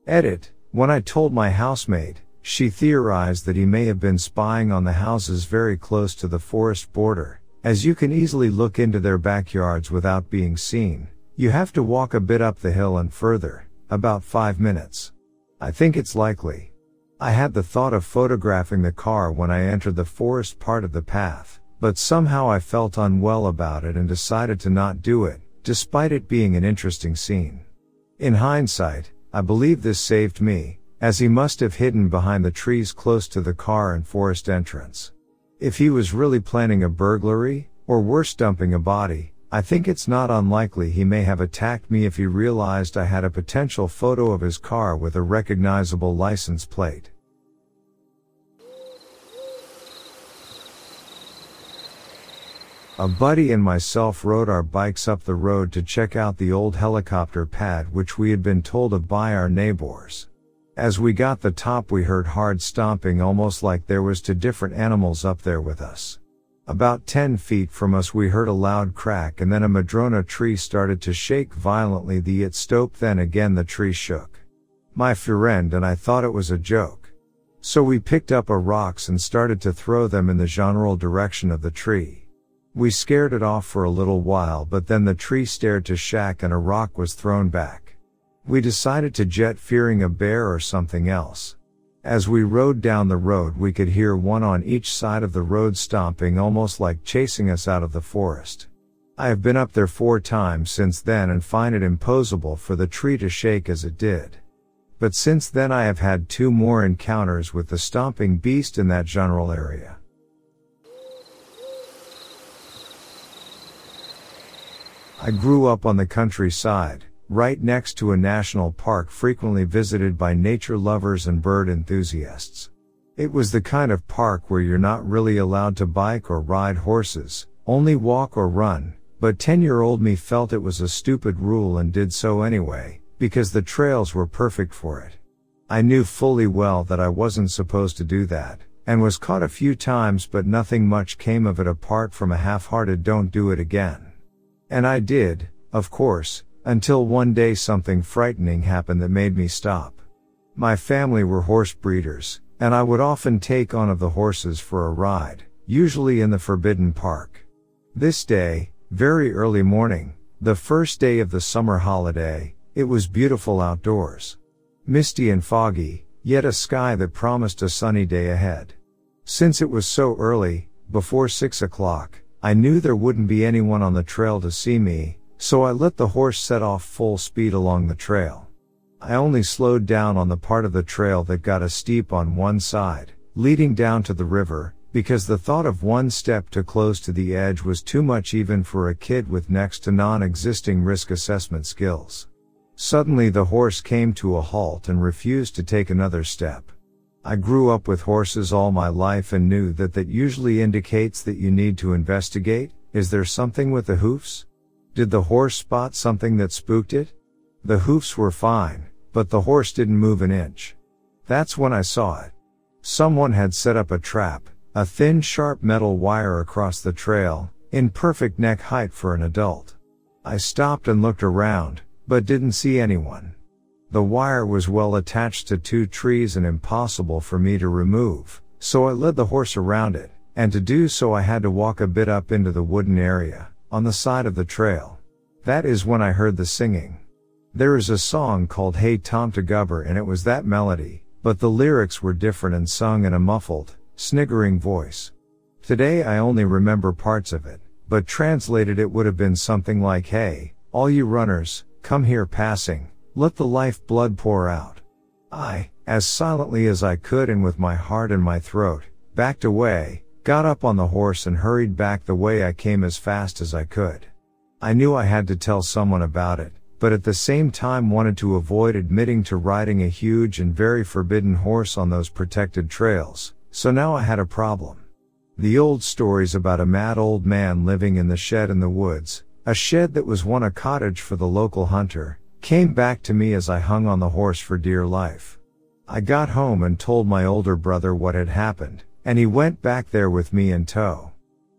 Edit. When I told my housemate, she theorized that he may have been spying on the houses very close to the forest border, as you can easily look into their backyards without being seen. You have to walk a bit up the hill and further, about five minutes. I think it's likely. I had the thought of photographing the car when I entered the forest part of the path, but somehow I felt unwell about it and decided to not do it, despite it being an interesting scene. In hindsight, I believe this saved me, as he must have hidden behind the trees close to the car and forest entrance. If he was really planning a burglary, or worse dumping a body, I think it's not unlikely he may have attacked me if he realized I had a potential photo of his car with a recognizable license plate. A buddy and myself rode our bikes up the road to check out the old helicopter pad which we had been told of by our neighbors. As we got the top we heard hard stomping almost like there was two different animals up there with us. About 10 feet from us we heard a loud crack and then a madrona tree started to shake violently the it stopped then again the tree shook. My friend and I thought it was a joke. So we picked up a rocks and started to throw them in the general direction of the tree. We scared it off for a little while but then the tree stared to shack and a rock was thrown back. We decided to jet fearing a bear or something else. As we rode down the road we could hear one on each side of the road stomping almost like chasing us out of the forest. I have been up there four times since then and find it impossible for the tree to shake as it did. But since then I have had two more encounters with the stomping beast in that general area. I grew up on the countryside, right next to a national park frequently visited by nature lovers and bird enthusiasts. It was the kind of park where you're not really allowed to bike or ride horses, only walk or run, but 10 year old me felt it was a stupid rule and did so anyway, because the trails were perfect for it. I knew fully well that I wasn't supposed to do that, and was caught a few times but nothing much came of it apart from a half-hearted don't do it again. And I did, of course, until one day something frightening happened that made me stop. My family were horse breeders, and I would often take one of the horses for a ride, usually in the Forbidden Park. This day, very early morning, the first day of the summer holiday, it was beautiful outdoors. Misty and foggy, yet a sky that promised a sunny day ahead. Since it was so early, before six o'clock, I knew there wouldn't be anyone on the trail to see me, so I let the horse set off full speed along the trail. I only slowed down on the part of the trail that got a steep on one side, leading down to the river, because the thought of one step too close to the edge was too much even for a kid with next to non-existing risk assessment skills. Suddenly the horse came to a halt and refused to take another step. I grew up with horses all my life and knew that that usually indicates that you need to investigate. Is there something with the hoofs? Did the horse spot something that spooked it? The hoofs were fine, but the horse didn't move an inch. That's when I saw it. Someone had set up a trap, a thin sharp metal wire across the trail, in perfect neck height for an adult. I stopped and looked around, but didn't see anyone. The wire was well attached to two trees and impossible for me to remove, so I led the horse around it, and to do so I had to walk a bit up into the wooden area on the side of the trail. That is when I heard the singing. There is a song called Hej tomtegubbar and it was that melody, but the lyrics were different and sung in a muffled, sniggering voice. Today I only remember parts of it, but translated it would have been something like Hey, all you runners, come here passing, let the life blood pour out. I, as silently as I could and with my heart in my throat, backed away, got up on the horse and hurried back the way I came as fast as I could. I knew I had to tell someone about it, but at the same time wanted to avoid admitting to riding a huge and very forbidden horse on those protected trails, so now I had a problem. The old stories about a mad old man living in the shed in the woods, a shed that was once a cottage for the local hunter, came back to me as I hung on the horse for dear life. I got home and told my older brother what had happened, and he went back there with me in tow.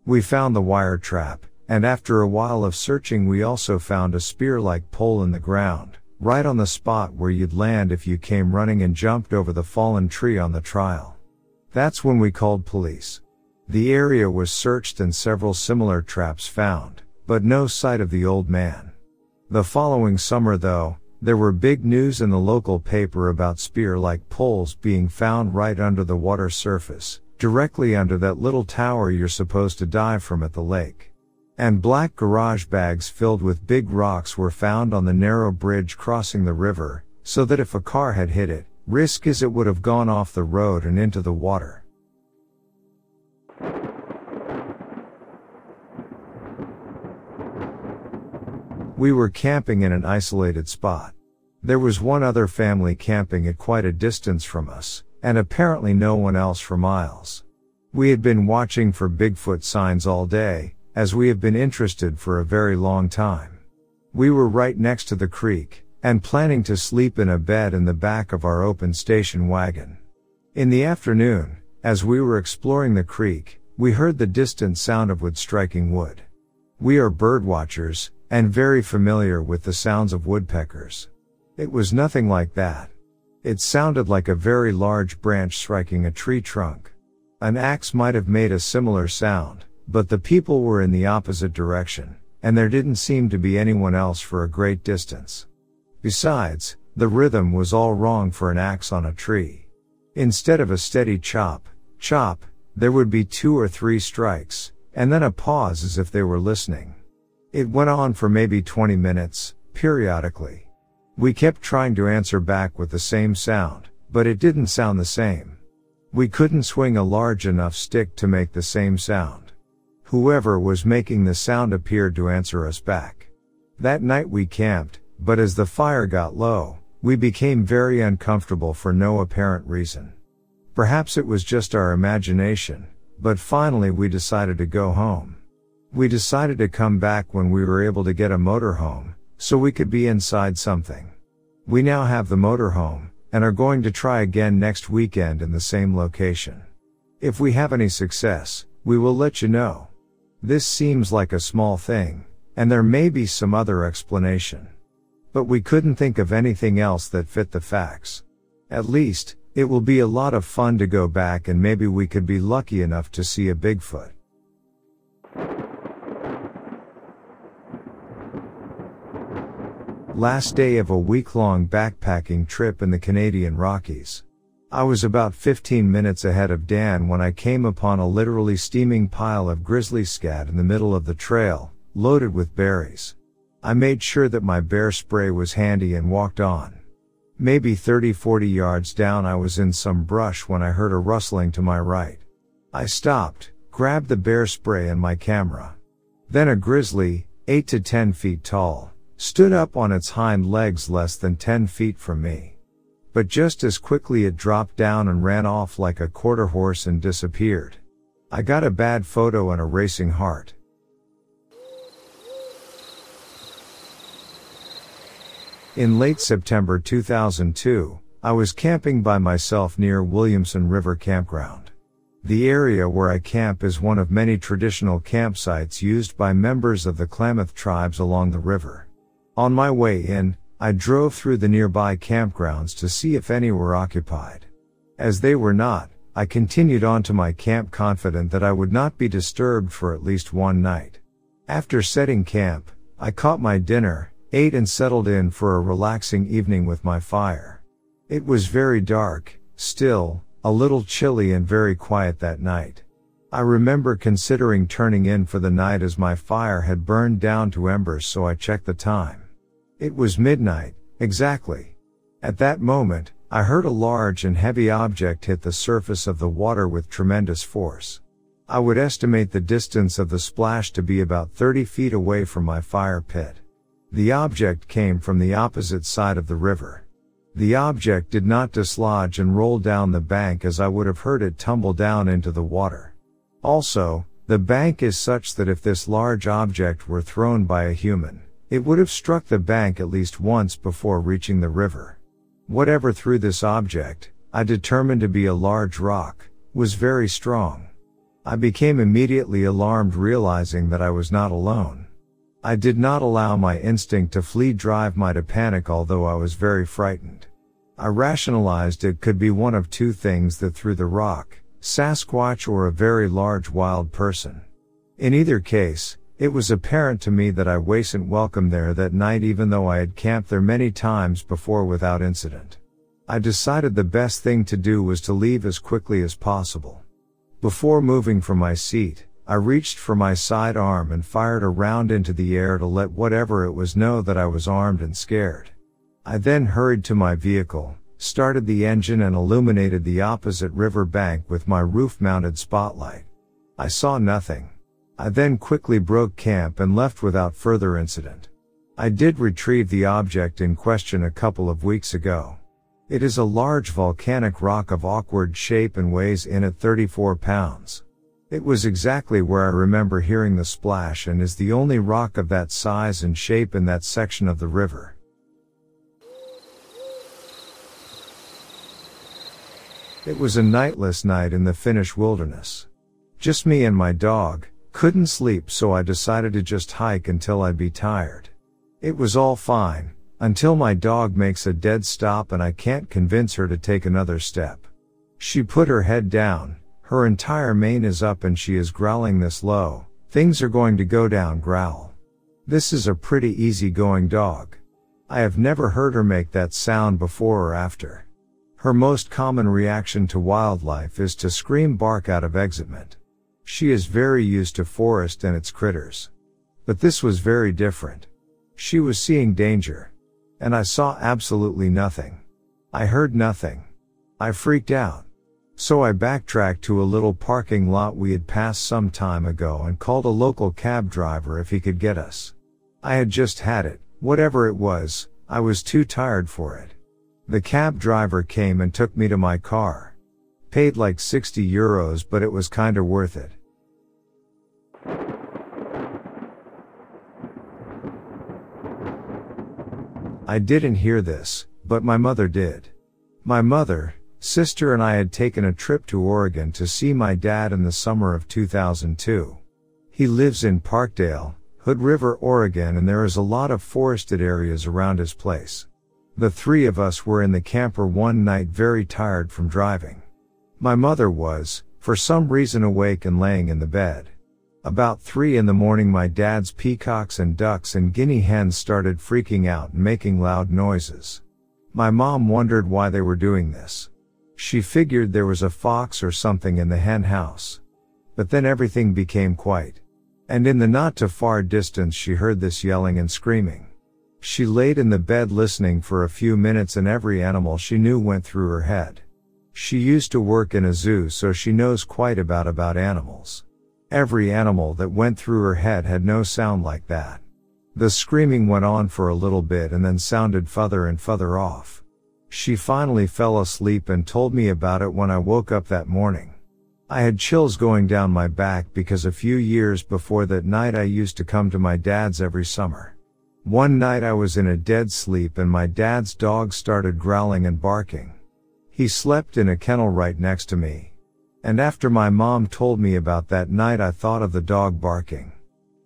We found the wire trap, and after a while of searching we also found a spear-like pole in the ground, right on the spot where you'd land if you came running and jumped over the fallen tree on the trial. That's when we called police. The area was searched and several similar traps found, but no sight of the old man. The following summer though, there were big news in the local paper about spear-like poles being found right under the water surface, directly under that little tower you're supposed to dive from at the lake and black garage bags filled with big rocks were found on the narrow bridge crossing the river, so that if a car had hit it, risk is it would have gone off the road and into the water. We were camping in an isolated spot. There was one other family camping at quite a distance from us, and apparently no one else for miles. We had been watching for Bigfoot signs all day, as we have been interested for a very long time. We were right next to the creek, and planning to sleep in a bed in the back of our open station wagon. In the afternoon, as we were exploring the creek, we heard the distant sound of wood striking wood. We are bird watchers, and very familiar with the sounds of woodpeckers. It was nothing like that. It sounded like a very large branch striking a tree trunk. An axe might have made a similar sound, but the people were in the opposite direction, and there didn't seem to be anyone else for a great distance. Besides, the rhythm was all wrong for an axe on a tree. Instead of a steady chop, chop, there would be two or three strikes, and then a pause as if they were listening. It went on for maybe 20 minutes, periodically. We kept trying to answer back with the same sound, but it didn't sound the same. We couldn't swing a large enough stick to make the same sound. Whoever was making the sound appeared to answer us back. That night we camped, but as the fire got low, we became very uncomfortable for no apparent reason. Perhaps it was just our imagination, but finally we decided to go home. We decided to come back when we were able to get a motorhome, so we could be inside something. We now have the motorhome, and are going to try again next weekend in the same location. If we have any success, we will let you know. This seems like a small thing, and there may be some other explanation. But we couldn't think of anything else that fit the facts. At least, it will be a lot of fun to go back and maybe we could be lucky enough to see a Bigfoot. Last day of a week long backpacking trip in the Canadian Rockies. I was about 15 minutes ahead of Dan when I came upon a literally steaming pile of grizzly scat in the middle of the trail, loaded with berries. I made sure that my bear spray was handy and walked on. Maybe 30-40 yards down I was in some brush when I heard a rustling to my right. I stopped, grabbed the bear spray and my camera. Then a grizzly, 8 to 10 feet tall, stood up on its hind legs less than 10 feet from me. But just as quickly it dropped down and ran off like a quarter horse and disappeared. I got a bad photo and a racing heart. In late September 2002, I was camping by myself near Williamson River Campground. The area where I camp is one of many traditional campsites used by members of the Klamath tribes along the river. On my way in, I drove through the nearby campgrounds to see if any were occupied. As they were not, I continued on to my camp confident that I would not be disturbed for at least one night. After setting camp, I caught my dinner, ate and settled in for a relaxing evening with my fire. It was very dark, still, a little chilly and very quiet that night. I remember considering turning in for the night as my fire had burned down to embers so I checked the time. It was midnight, exactly. At that moment, I heard a large and heavy object hit the surface of the water with tremendous force. I would estimate the distance of the splash to be about 30 feet away from my fire pit. The object came from the opposite side of the river. The object did not dislodge and roll down the bank as I would have heard it tumble down into the water. Also, the bank is such that if this large object were thrown by a human, it would have struck the bank at least once before reaching the river. Whatever threw this object, I determined to be a large rock, was very strong. I became immediately alarmed realizing that I was not alone. I did not allow my instinct to flee drive my to panic although I was very frightened. I rationalized it could be one of two things that threw the rock, Sasquatch or a very large wild person. In either case, it was apparent to me that I wasn't welcome there that night even though I had camped there many times before without incident. I decided the best thing to do was to leave as quickly as possible. Before moving from my seat, I reached for my side arm and fired a round into the air to let whatever it was know that I was armed and scared. I then hurried to my vehicle, started the engine and illuminated the opposite river bank with my roof mounted spotlight. I saw nothing. I then quickly broke camp and left without further incident. I did retrieve the object in question a couple of weeks ago. It is a large volcanic rock of awkward shape and weighs in at 34 pounds. It was exactly where I remember hearing the splash and is the only rock of that size and shape in that section of the river. It was a nightless night in the Finnish wilderness. Just me and my dog, couldn't sleep so I decided to just hike until I'd be tired. It was all fine, until my dog makes a dead stop and I can't convince her to take another step. She put her head down, her entire mane is up and she is growling this low, things are going to go down growl. This is a pretty easy going dog. I have never heard her make that sound before or after. Her most common reaction to wildlife is to scream bark out of excitement. She is very used to forest and its critters. But this was very different. She was seeing danger. And I saw absolutely nothing. I heard nothing. I freaked out. So I backtracked to a little parking lot we had passed some time ago and called a local cab driver if he could get us. I had just had it, whatever it was, I was too tired for it. The cab driver came and took me to my car. Paid like 60 euros but it was kinda worth it. I didn't hear this, but my mother did. My mother, sister and I had taken a trip to Oregon to see my dad in the summer of 2002. He lives in Parkdale, Hood River, Oregon and there is a lot of forested areas around his place. The three of us were in the camper one night very tired from driving. My mother was, for some reason awake and laying in the bed. About three in the morning my dad's peacocks and ducks and guinea hens started freaking out and making loud noises. My mom wondered why they were doing this. She figured there was a fox or something in the hen house. But then everything became quiet. And in the not too far distance she heard this yelling and screaming. She laid in the bed listening for a few minutes and every animal she knew went through her head. She used to work in a zoo so she knows quite about about animals. Every animal that went through her head had no sound like that. The screaming went on for a little bit and then sounded further and further off. She finally fell asleep and told me about it when I woke up that morning. I had chills going down my back because a few years before that night I used to come to my dad's every summer. One night I was in a dead sleep and my dad's dog started growling and barking. He slept in a kennel right next to me. And after my mom told me about that night I thought of the dog barking.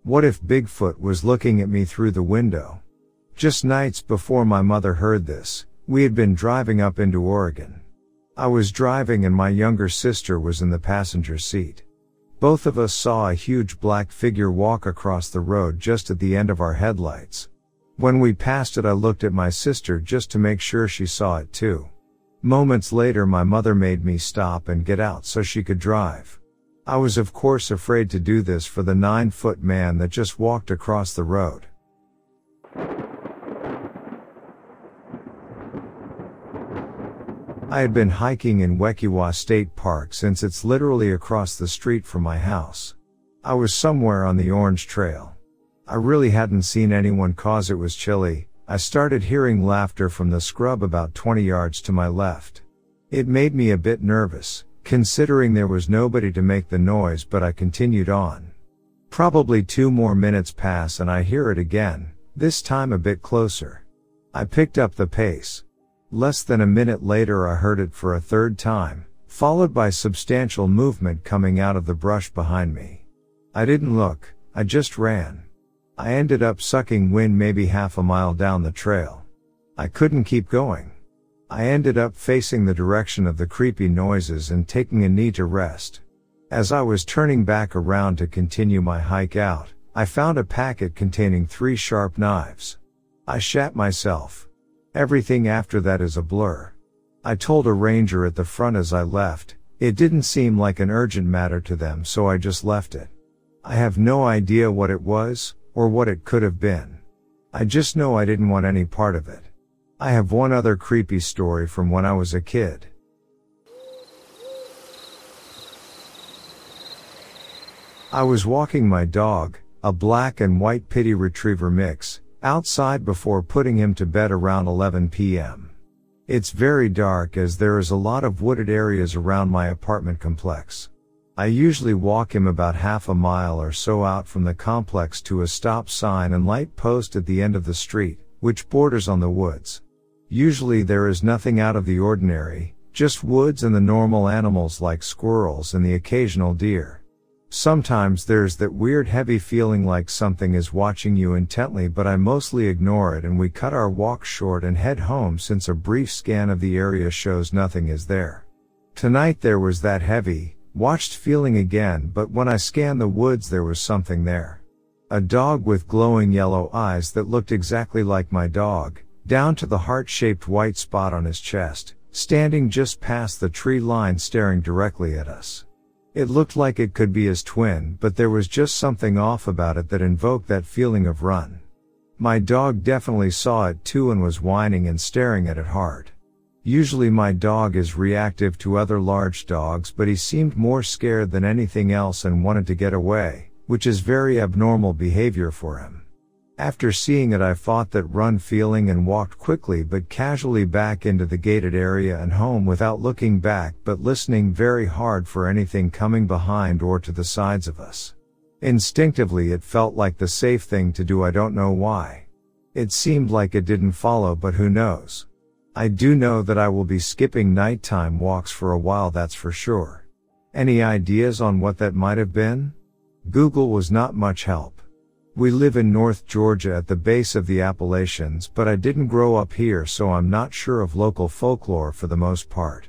What if Bigfoot was looking at me through the window? Just nights before my mother heard this, we had been driving up into Oregon. I was driving and my younger sister was in the passenger seat. Both of us saw a huge black figure walk across the road just at the end of our headlights. When we passed it I looked at my sister just to make sure she saw it too. Moments later my mother made me stop and get out so she could drive. I was of course afraid to do this for the nine foot man that just walked across the road. I had been hiking in Wekiwa State Park since it's literally across the street from my house. I was somewhere on the Orange Trail. I really hadn't seen anyone cause it was chilly. I started hearing laughter from the scrub about 20 yards to my left. It made me a bit nervous, considering there was nobody to make the noise, but I continued on. Probably two more minutes pass and I hear it again, this time a bit closer. I picked up the pace. Less than a minute later I heard it for a third time, followed by substantial movement coming out of the brush behind me. I didn't look, I just ran. I ended up sucking wind maybe half a mile down the trail. I couldn't keep going. I ended up facing the direction of the creepy noises and taking a knee to rest. As I was turning back around to continue my hike out, I found a packet containing three sharp knives. I shat myself. Everything after that is a blur. I told a ranger at the front as I left, it didn't seem like an urgent matter to them so I just left it. I have no idea what it was, or what it could have been. I just know I didn't want any part of it. I have one other creepy story from when I was a kid. I was walking my dog, a black and white pitty retriever mix, outside before putting him to bed around 11 p.m. It's very dark as there is a lot of wooded areas around my apartment complex. I usually walk him about half a mile or so out from the complex to a stop sign and light post at the end of the street, which borders on the woods. Usually there is nothing out of the ordinary, just woods and the normal animals like squirrels and the occasional deer. Sometimes there's that weird heavy feeling like something is watching you intently but I mostly ignore it and we cut our walk short and head home since a brief scan of the area shows nothing is there. Tonight there was that heavy, watched feeling again but when I scanned the woods there was something there. A dog with glowing yellow eyes that looked exactly like my dog, down to the heart-shaped white spot on his chest, standing just past the tree line staring directly at us. It looked like it could be his twin, but there was just something off about it that invoked that feeling of run. My dog definitely saw it too and was whining and staring at it hard. Usually my dog is reactive to other large dogs, but he seemed more scared than anything else and wanted to get away, which is very abnormal behavior for him. After seeing it I fought that run feeling and walked quickly but casually back into the gated area and home without looking back but listening very hard for anything coming behind or to the sides of us. Instinctively it felt like the safe thing to do I don't know why. It seemed like it didn't follow but who knows. I do know that I will be skipping nighttime walks for a while that's for sure. Any ideas on what that might have been? Google was not much help. We live in North Georgia at the base of the Appalachians, but I didn't grow up here so I'm not sure of local folklore for the most part.